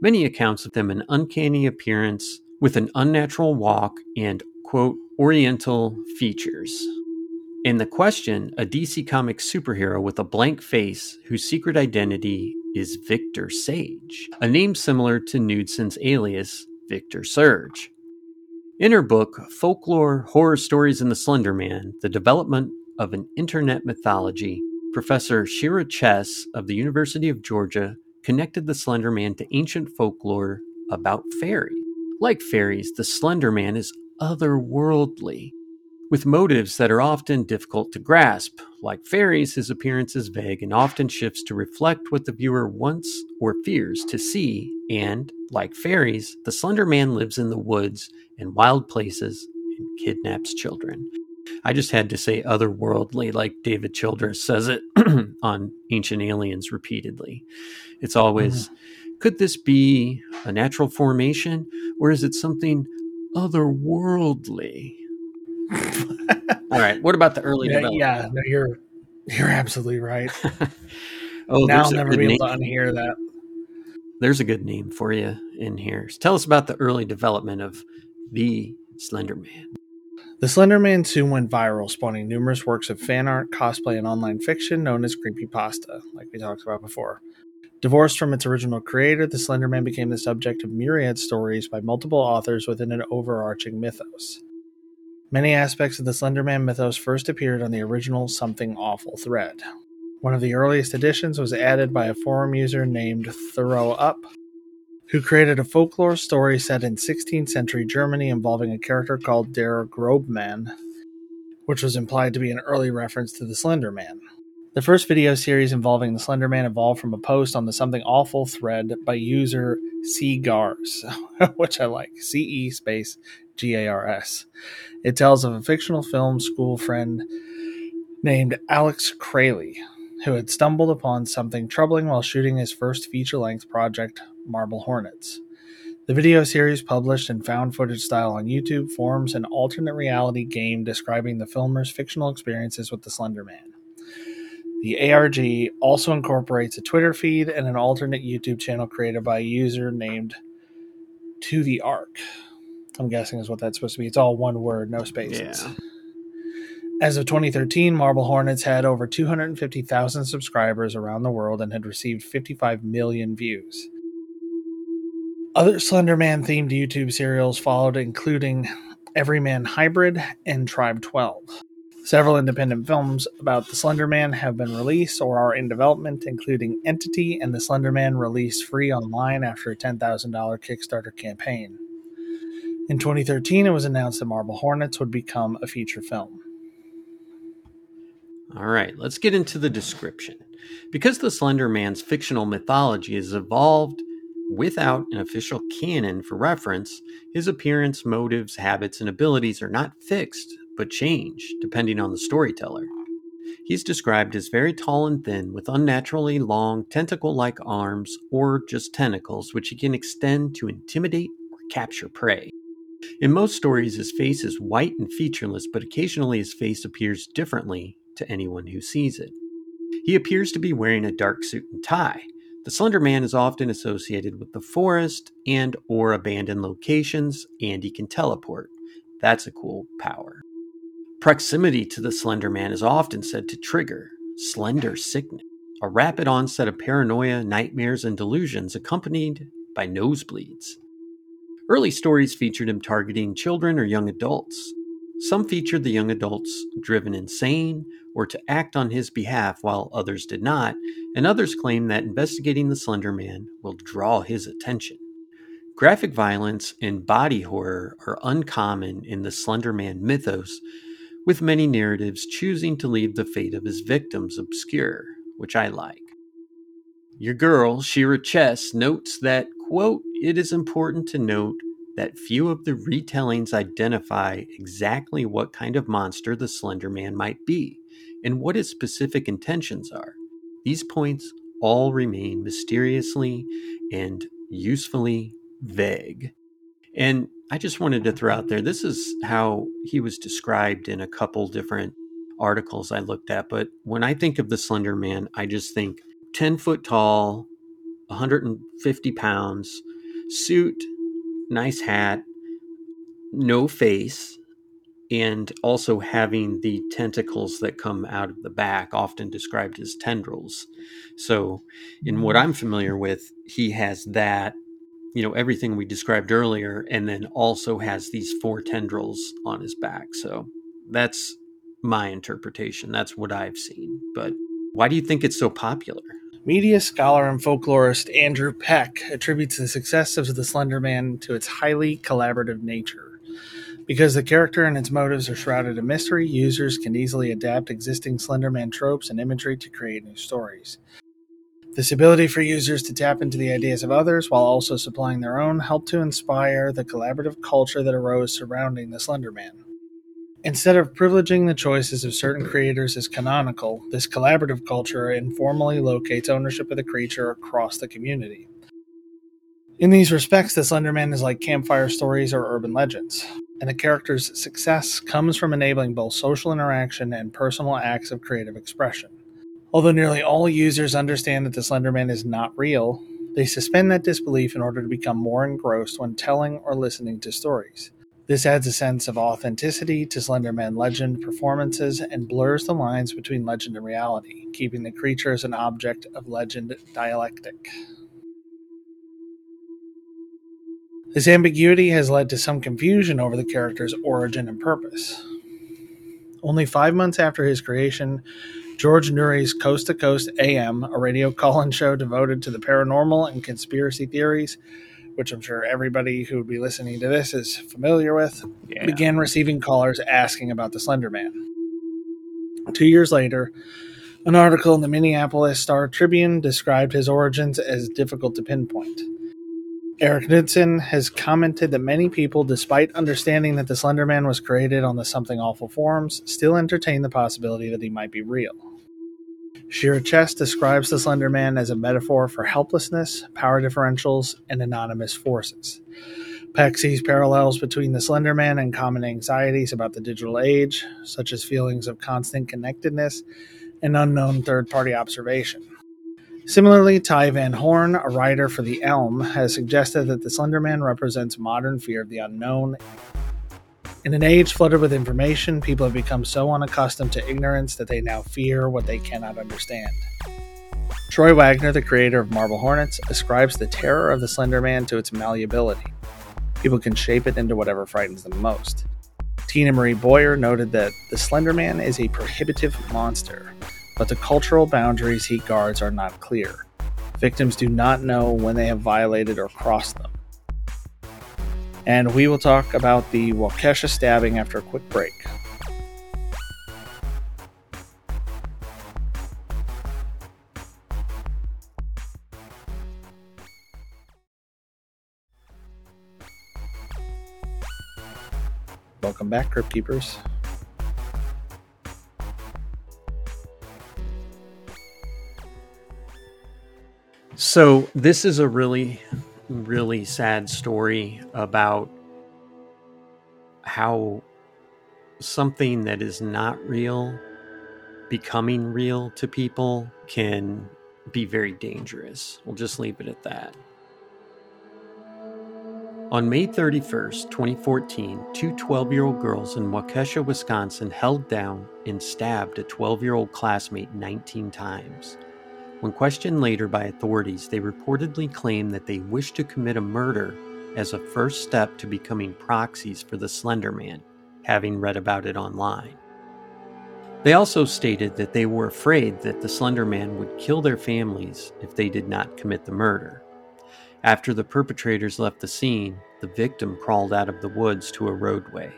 S1: many accounts of them an uncanny appearance with an unnatural walk and, quote, Oriental features. In the question, a DC Comics superhero with a blank face whose secret identity is Victor Sage, a name similar to Knudsen's alias, Victor Surge. In her book, Folklore Horror Stories in the Slender Man The Development of an Internet Mythology, Professor Shira Chess of the University of Georgia connected the Slender Man to ancient folklore about fairies. Like fairies, the Slender Man is otherworldly with motives that are often difficult to grasp. Like fairies, his appearance is vague and often shifts to reflect what the viewer wants or fears to see, and, like fairies, the Slender Man lives in the woods and wild places and kidnaps children. I just had to say otherworldly, like David Childress says it on Ancient Aliens repeatedly. It's always, mm-hmm. could this be a natural formation or is it something otherworldly? All right. What about the early
S2: yeah,
S1: development?
S2: Yeah, no, you're you're absolutely right. oh, now I'll never be able to unhear that.
S1: There's a good name for you in here. Tell us about the early development of the Slender Man.
S2: The Slender Man soon went viral, spawning numerous works of fan art, cosplay, and online fiction known as creepypasta, like we talked about before. Divorced from its original creator, the Slender Man became the subject of myriad stories by multiple authors within an overarching mythos. Many aspects of the Slenderman mythos first appeared on the original Something Awful thread. One of the earliest additions was added by a forum user named Thorough Up, who created a folklore story set in 16th century Germany involving a character called Der Grobman, which was implied to be an early reference to the Slenderman. The first video series involving the Slenderman evolved from a post on the Something Awful thread by user C Gars, which I like. C E space G A R S. It tells of a fictional film school friend named Alex Kralie, who had stumbled upon something troubling while shooting his first feature length project, Marble Hornets. The video series published in found footage style on YouTube forms an alternate reality game describing the filmer's fictional experiences with the Slender Man. The ARG also incorporates a Twitter feed and an alternate YouTube channel created by a user named To the Arc. I'm guessing is what that's supposed to be. It's all one word, no spaces. Yeah. As of 2013, Marble Hornets had over 250,000 subscribers around the world and had received 55 million views. Other Slenderman themed YouTube serials followed, including Everyman Hybrid and Tribe 12. Several independent films about the Slenderman have been released or are in development, including Entity and the Slenderman released free online after a $10,000 Kickstarter campaign. In 2013, it was announced that Marble Hornets would become a feature film.
S1: All right, let's get into the description. Because the Slender Man's fictional mythology has evolved without an official canon for reference, his appearance, motives, habits, and abilities are not fixed, but change depending on the storyteller. He's described as very tall and thin, with unnaturally long, tentacle like arms or just tentacles, which he can extend to intimidate or capture prey. In most stories, his face is white and featureless, but occasionally his face appears differently to anyone who sees it. He appears to be wearing a dark suit and tie. The Slender Man is often associated with the forest and or abandoned locations, and he can teleport. That's a cool power. Proximity to the Slender Man is often said to trigger slender sickness, a rapid onset of paranoia, nightmares, and delusions accompanied by nosebleeds. Early stories featured him targeting children or young adults. Some featured the young adults driven insane or to act on his behalf, while others did not, and others claim that investigating the Slender Man will draw his attention. Graphic violence and body horror are uncommon in the Slender Man mythos, with many narratives choosing to leave the fate of his victims obscure, which I like. Your girl, Shira Chess, notes that Quote, it is important to note that few of the retellings identify exactly what kind of monster the Slender Man might be and what his specific intentions are. These points all remain mysteriously and usefully vague. And I just wanted to throw out there this is how he was described in a couple different articles I looked at. But when I think of the Slender Man, I just think 10 foot tall, 150 pounds, suit, nice hat, no face, and also having the tentacles that come out of the back, often described as tendrils. So, in what mm. I'm familiar with, he has that, you know, everything we described earlier, and then also has these four tendrils on his back. So, that's my interpretation. That's what I've seen. But why do you think it's so popular?
S2: Media scholar and folklorist Andrew Peck attributes the success of The Slender Man to its highly collaborative nature. Because the character and its motives are shrouded in mystery, users can easily adapt existing Slender Man tropes and imagery to create new stories. This ability for users to tap into the ideas of others while also supplying their own helped to inspire the collaborative culture that arose surrounding the Slender Man. Instead of privileging the choices of certain creators as canonical, this collaborative culture informally locates ownership of the creature across the community. In these respects, the Slenderman is like campfire stories or urban legends, and the character's success comes from enabling both social interaction and personal acts of creative expression. Although nearly all users understand that the Slenderman is not real, they suspend that disbelief in order to become more engrossed when telling or listening to stories. This adds a sense of authenticity to Slenderman legend performances and blurs the lines between legend and reality, keeping the creature as an object of legend dialectic. This ambiguity has led to some confusion over the character's origin and purpose. Only five months after his creation, George Noory's Coast to Coast AM, a radio call in show devoted to the paranormal and conspiracy theories, which I'm sure everybody who would be listening to this is familiar with, yeah. began receiving callers asking about the Slender Man. Two years later, an article in the Minneapolis Star Tribune described his origins as difficult to pinpoint. Eric Knudsen has commented that many people, despite understanding that the Slender Man was created on the Something Awful forums, still entertain the possibility that he might be real. Shira Chess describes the Slender Man as a metaphor for helplessness, power differentials, and anonymous forces. Peck sees parallels between the Slender Man and common anxieties about the digital age, such as feelings of constant connectedness and unknown third party observation. Similarly, Ty Van Horn, a writer for The Elm, has suggested that the Slender Man represents modern fear of the unknown. In an age flooded with information, people have become so unaccustomed to ignorance that they now fear what they cannot understand. Troy Wagner, the creator of Marble Hornets, ascribes the terror of the Slender Man to its malleability. People can shape it into whatever frightens them most. Tina Marie Boyer noted that the Slender Man is a prohibitive monster, but the cultural boundaries he guards are not clear. Victims do not know when they have violated or crossed them. And we will talk about the Waukesha stabbing after a quick break. Welcome back, Crypt Keepers.
S1: So, this is a really, really sad story about how something that is not real becoming real to people can be very dangerous. We'll just leave it at that. On May 31st, 2014, two 12 year old girls in Waukesha, Wisconsin held down and stabbed a 12 year old classmate 19 times. When questioned later by authorities, they reportedly claimed that they wished to commit a murder as a first step to becoming proxies for the Slender Man, having read about it online. They also stated that they were afraid that the Slender Man would kill their families if they did not commit the murder. After the perpetrators left the scene, the victim crawled out of the woods to a roadway.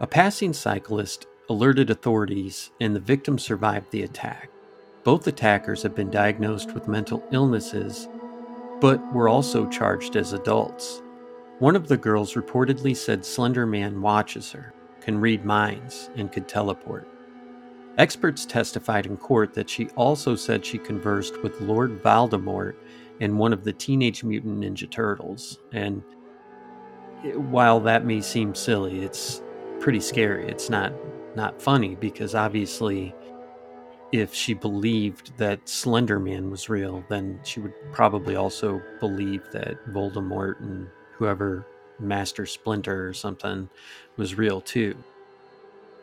S1: A passing cyclist alerted authorities, and the victim survived the attack. Both attackers have been diagnosed with mental illnesses, but were also charged as adults. One of the girls reportedly said Slender Man watches her, can read minds, and could teleport. Experts testified in court that she also said she conversed with Lord Voldemort and one of the Teenage Mutant Ninja Turtles. And while that may seem silly, it's pretty scary. It's not not funny because obviously if she believed that Slenderman was real, then she would probably also believe that Voldemort and whoever Master Splinter or something was real too.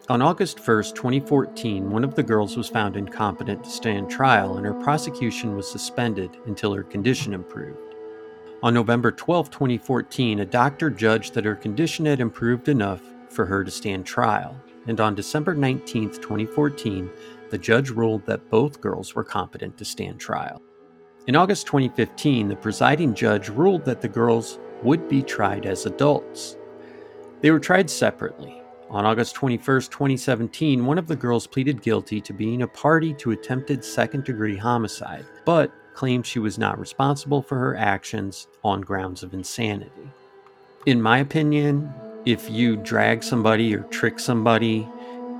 S1: On August 1st, 2014, one of the girls was found incompetent to stand trial and her prosecution was suspended until her condition improved. On November 12, 2014, a doctor judged that her condition had improved enough for her to stand trial, and on December 19, 2014, the judge ruled that both girls were competent to stand trial. In August 2015, the presiding judge ruled that the girls would be tried as adults. They were tried separately. On August 21, 2017, one of the girls pleaded guilty to being a party to attempted second degree homicide, but claimed she was not responsible for her actions on grounds of insanity. In my opinion, if you drag somebody or trick somebody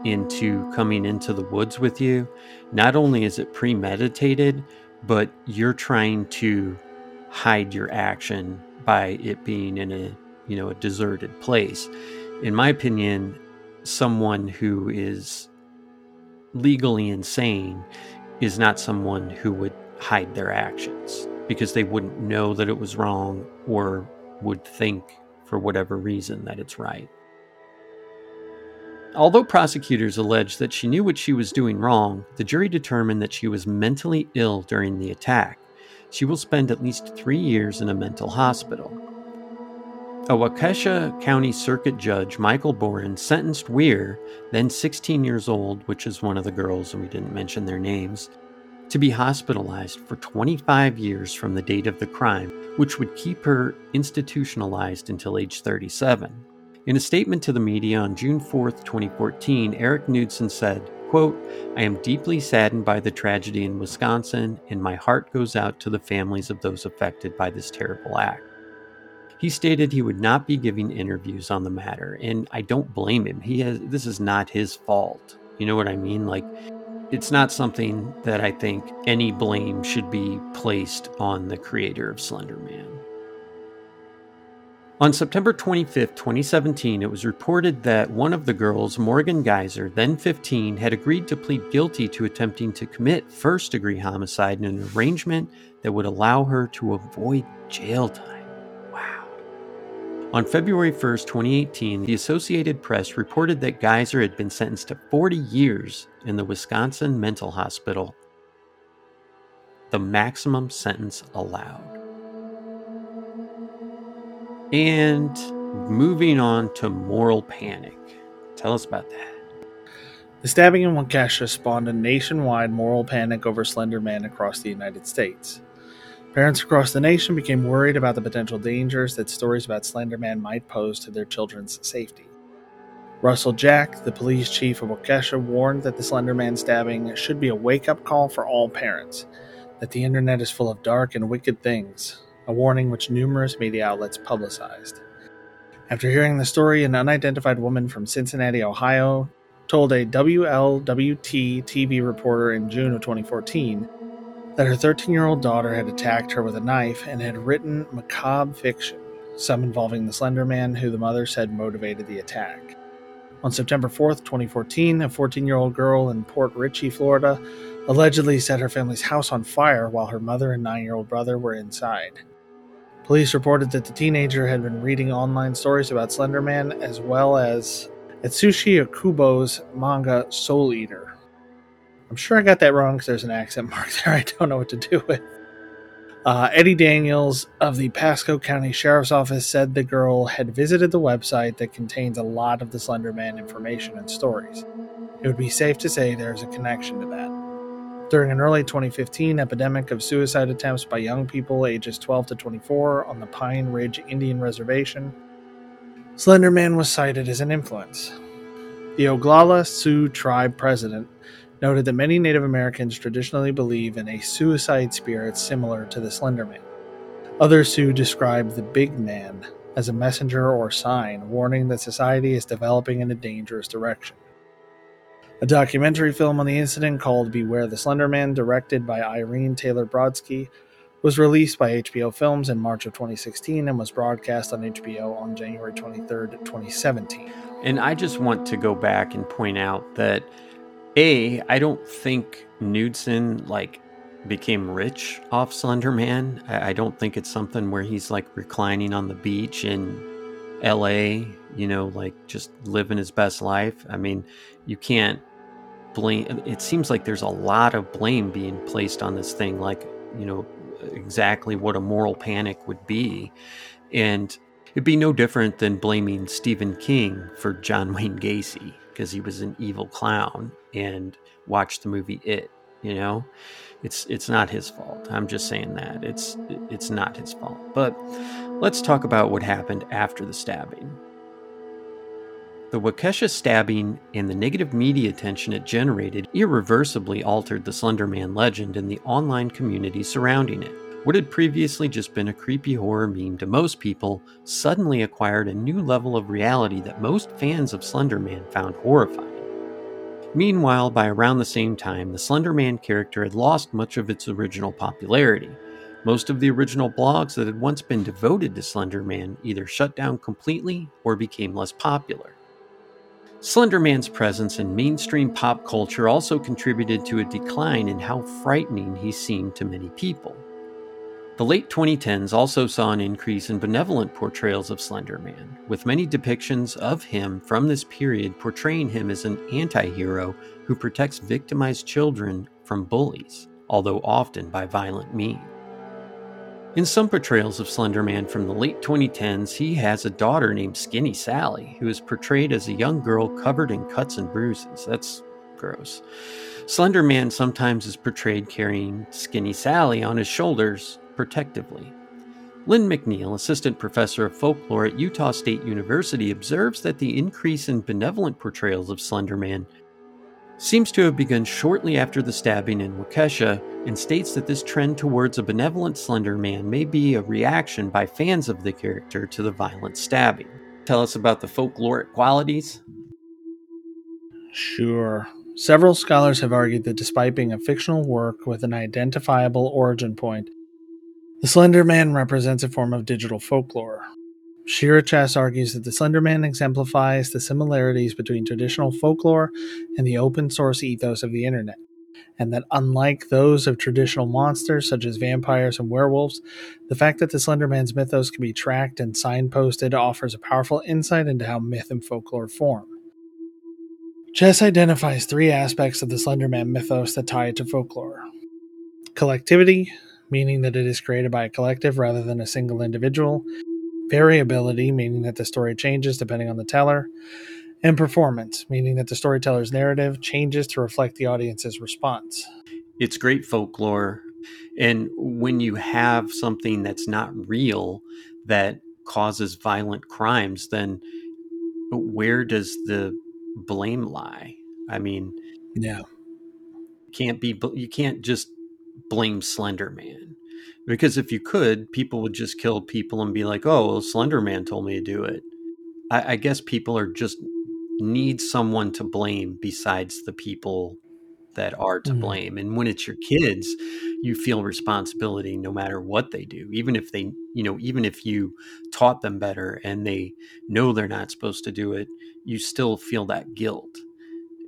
S1: into coming into the woods with you, not only is it premeditated, but you're trying to hide your action by it being in a you know a deserted place. In my opinion, someone who is legally insane is not someone who would hide their actions because they wouldn't know that it was wrong or would think for whatever reason that it's right. Although prosecutors alleged that she knew what she was doing wrong, the jury determined that she was mentally ill during the attack. She will spend at least three years in a mental hospital. A Waukesha County Circuit Judge, Michael Bohren, sentenced Weier, then 16 years old, which is one of the girls, and we didn't mention their names, to be hospitalized for 25 years from the date of the crime, which would keep her institutionalized until age 37. In a statement to the media on June 4, 2014, Eric Knudsen said, quote, I am deeply saddened by the tragedy in Wisconsin, and my heart goes out to the families of those affected by this terrible act. He stated he would not be giving interviews on the matter, and I don't blame him. He has this is not his fault. You know what I mean? Like it's not something that I think any blame should be placed on the creator of Slender Man. On September 25, 2017, it was reported that one of the girls, Morgan Geyser, then 15, had agreed to plead guilty to attempting to commit first degree homicide in an arrangement that would allow her to avoid jail time. Wow. On February 1, 2018, the Associated Press reported that Geyser had been sentenced to 40 years in the Wisconsin Mental Hospital, the maximum sentence allowed. And moving on to moral panic. Tell us about that.
S2: The stabbing in Waukesha spawned a nationwide moral panic over Slender Man across the United States. Parents across the nation became worried about the potential dangers that stories about Slender Man might pose to their children's safety. Russell Jack, the police chief of Waukesha, warned that the Slender Man stabbing should be a wake up call for all parents, that the internet is full of dark and wicked things, a warning which numerous media outlets publicized. After hearing the story, an unidentified woman from Cincinnati, Ohio, told a WLWT TV reporter in June of 2014 that her 13 year old daughter had attacked her with a knife and had written macabre fiction, some involving the Slender Man, who the mother said motivated the attack. On September 4th, 2014, a 14 year old girl in Port Richey, Florida, allegedly set her family's house on fire while her mother and 9 year old brother were inside. Police reported that the teenager had been reading online stories about Slender Man as well as Atsushi Okubo's manga Soul Eater, I'm sure I got that wrong because there's an accent mark there I don't know what to do with. Uh, Eddie Daniels of the Pasco County Sheriff's Office said the girl had visited the website that contains a lot of the Slender Man information and stories. It would be safe to say there is a connection to that. During an early 2015 epidemic of suicide attempts by young people ages 12 to 24 on the Pine Ridge Indian Reservation, Slenderman was cited as an influence. The Oglala Sioux tribe president noted that many Native Americans traditionally believe in a suicide spirit similar to the Slenderman. Other Sioux describe the Big Man as a messenger or sign warning that society is developing in a dangerous direction. A documentary film on the incident called Beware the Slender Man, directed by Irene Taylor Brodsky, was released by HBO Films in March of 2016 and was broadcast on HBO on January 23rd, 2017.
S1: And I just want to go back and point out that a, I don't think Knudsen like became rich off Slender Man. I, I don't think it's something where he's like reclining on the beach in LA, you know, like just living his best life. I mean, you can't blame it seems like there's a lot of blame being placed on this thing like, you know, exactly what a moral panic would be. And it'd be no different than blaming Stephen King for John Wayne Gacy because he was an evil clown and watched the movie It. You know, it's it's not his fault. I'm just saying that it's it's not his fault. But let's talk about what happened after the stabbing. The Waukesha stabbing and the negative media attention it generated irreversibly altered the Slender Man legend and the online community surrounding it. What had previously just been a creepy horror meme to most people suddenly acquired a new level of reality that most fans of Slender Man found horrifying. Meanwhile, by around the same time, the Slender Man character had lost much of its original popularity. Most of the original blogs that had once been devoted to Slender Man either shut down completely or became less popular. Slender Man's presence in mainstream pop culture also contributed to a decline in how frightening he seemed to many people. The late 2010s also saw an increase in benevolent portrayals of Slender Man, with many depictions of him from this period portraying him as an anti hero who protects victimized children from bullies, although often by violent means. In some portrayals of Slender Man from the late 2010s, he has a daughter named Skinny Sally, who is portrayed as a young girl covered in cuts and bruises. That's gross. Slender Man sometimes is portrayed carrying Skinny Sally on his shoulders protectively. Lynne McNeill, assistant professor of folklore at Utah State University, observes that the increase in benevolent portrayals of Slender Man seems to have begun shortly after the stabbing in Waukesha and states that this trend towards a benevolent Slender Man may be a reaction by fans of the character to the violent stabbing. Tell us about the folkloric qualities.
S2: Sure. Several scholars have argued that despite being a fictional work with an identifiable origin point, the Slender Man represents a form of digital folklore. Shira Chess argues that the Slenderman exemplifies the similarities between traditional folklore and the open source ethos of the internet, and that unlike those of traditional monsters such as vampires and werewolves, the fact that the Slenderman's mythos can be tracked and signposted offers a powerful insight into how myth and folklore form. Chess identifies three aspects of the Slenderman mythos that tie it to folklore collectivity, meaning that it is created by a collective rather than a single individual variability, meaning that the story changes depending on the teller, and performance, meaning that the storyteller's narrative changes to reflect the audience's response.
S1: It's great folklore. And when you have something that's not real that causes violent crimes, then where does the blame lie? I mean,
S2: yeah.
S1: Can't be you can't just blame Slender Man because if you could, people would just kill people and be like, "Oh, well, Slender Man told me to do it." I, I guess people are just need someone to blame besides the people that are to mm. blame. And when it's your kids, you feel responsibility no matter what they do. Even if they, you know, even if you taught them better and they know they're not supposed to do it, you still feel that guilt.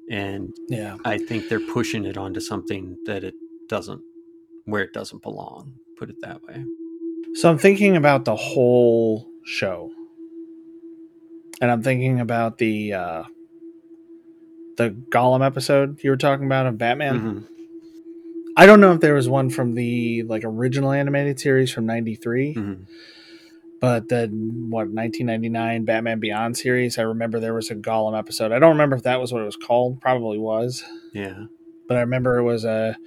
S1: And
S2: yeah,
S1: I think they're pushing it onto something that it doesn't where it doesn't belong put it that way.
S2: So I'm thinking about the whole show. And I'm thinking about the uh the Gollum episode you were talking about of Batman. Mm-hmm. I don't know if there was one from the like original animated series from 93. Mm-hmm. But the what 1999 Batman Beyond series, I remember there was a Gollum episode. I don't remember if that was what it was called. Probably was.
S1: Yeah.
S2: But I remember it was a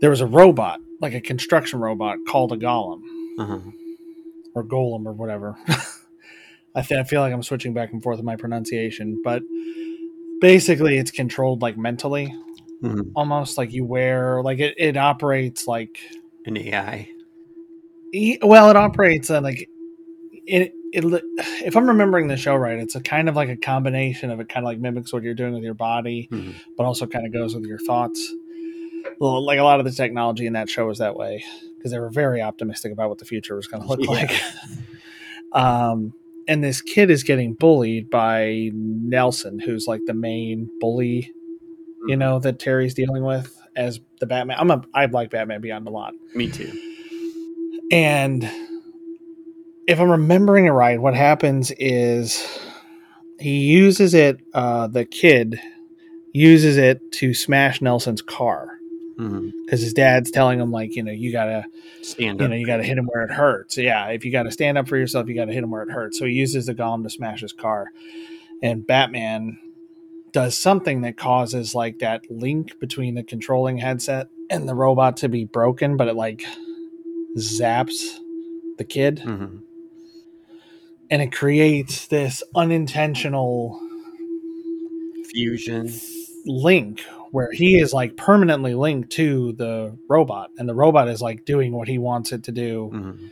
S2: there was a robot like a construction robot called a golem uh-huh. or golem or whatever. I, th- I feel like I'm switching back and forth with my pronunciation, but basically it's controlled like mentally, mm-hmm. almost like you wear like it, it operates like
S1: an AI.
S2: Well, it operates uh, like it, it. If I'm remembering the show right, it's a kind of like a combination of it, kind of like mimics what you're doing with your body, mm-hmm. but also kind of goes with your thoughts well, like a lot of the technology in that show was that way because they were very optimistic about what the future was going to look yeah. like. um, and this kid is getting bullied by Nelson, who's like the main bully, you mm-hmm. know, that Terry's dealing with as the Batman. I'm a I like Batman Beyond a lot.
S1: Me too.
S2: And if I'm remembering it right, what happens is he uses it. Uh, the kid uses it to smash Nelson's car because mm-hmm. his dad's telling him like you know you gotta stand you up. know you gotta hit him where it hurts yeah if you gotta stand up for yourself you gotta hit him where it hurts so he uses the golem to smash his car and batman does something that causes like that link between the controlling headset and the robot to be broken but it like zaps the kid mm-hmm. and it creates this unintentional
S1: fusion
S2: link where he is like permanently linked to the robot, and the robot is like doing what he wants it to do,
S1: Mm-hmm.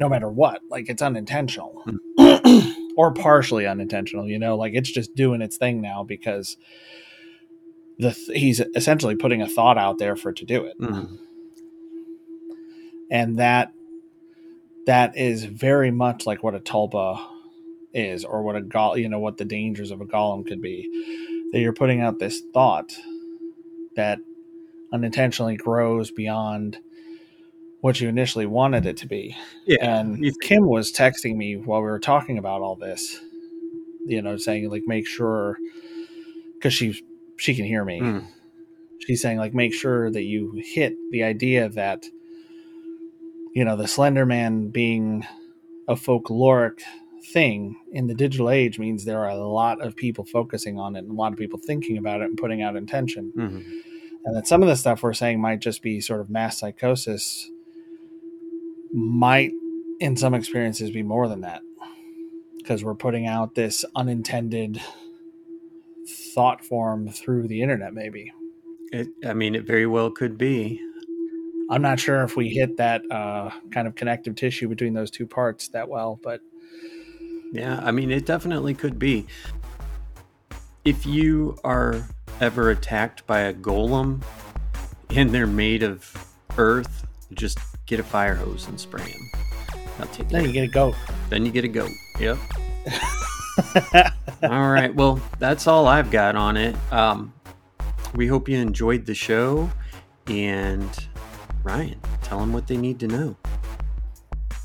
S2: no matter what. Like it's unintentional
S1: Hmm.
S2: or partially unintentional. You know, like it's just doing its thing now because the th- he's essentially putting a thought out there for it to do it,
S1: Mm-hmm.
S2: and that that is very much like what a tulpa is, or what a gol you know what the dangers of a golem could be. That you're putting out this thought that unintentionally grows beyond what you initially wanted it to be.
S1: Yeah.
S2: And Kim was texting me while we were talking about all this, you know, saying like make sure because she she can hear me.
S1: Mm.
S2: She's saying like make sure that you hit the idea that you know the Slender Man being a folkloric thing in the digital age means there are a lot of people focusing on it and a lot of people thinking about it and putting out intention
S1: Mhm.
S2: and that some of the stuff we're saying might just be sort of mass psychosis might in some experiences be more than that because we're putting out this unintended thought form through the internet maybe
S1: It, I mean, it very well could be.
S2: i'm not sure if we hit that uh, kind of connective tissue between those two parts that well but
S1: Yeah, I mean, it definitely could be. If you are ever attacked by a golem and they're made of earth, just get a fire hose and spray them. I'll take
S2: then you get a goat
S1: Then you get a goat. Yep. all right. Well, that's all I've got on it. Um, we hope you enjoyed the show. And Ryan, tell them what they need to know.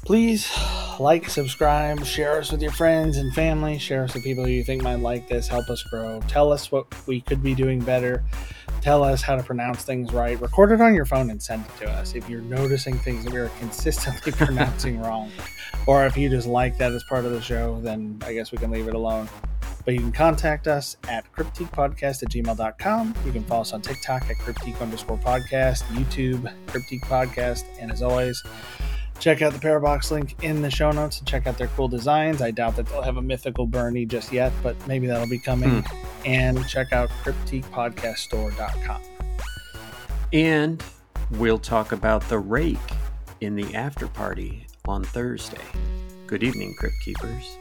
S2: please like subscribe share us with your friends and family. Share us with people who you think might like this. Help us grow. Tell us what we could be doing better. Tell us how to pronounce things right. Record it on your phone and send it to us. If you're noticing things that we are consistently pronouncing wrong or if you just like that as part of the show then i guess we can leave it alone. But you can contact us at cryptiquepodcast at gmail.com. You can follow us on TikTok at cryptique underscore podcast, YouTube, cryptique podcast, and as always, check out the Parabox link in the show notes and check out their cool designs. I doubt that they'll have a mythical Bernie just yet, but maybe that'll be coming. Hmm. And check out cryptiquepodcaststore.com.
S1: And we'll talk about the rake in the after party on Thursday. Good evening, Crypt Keepers.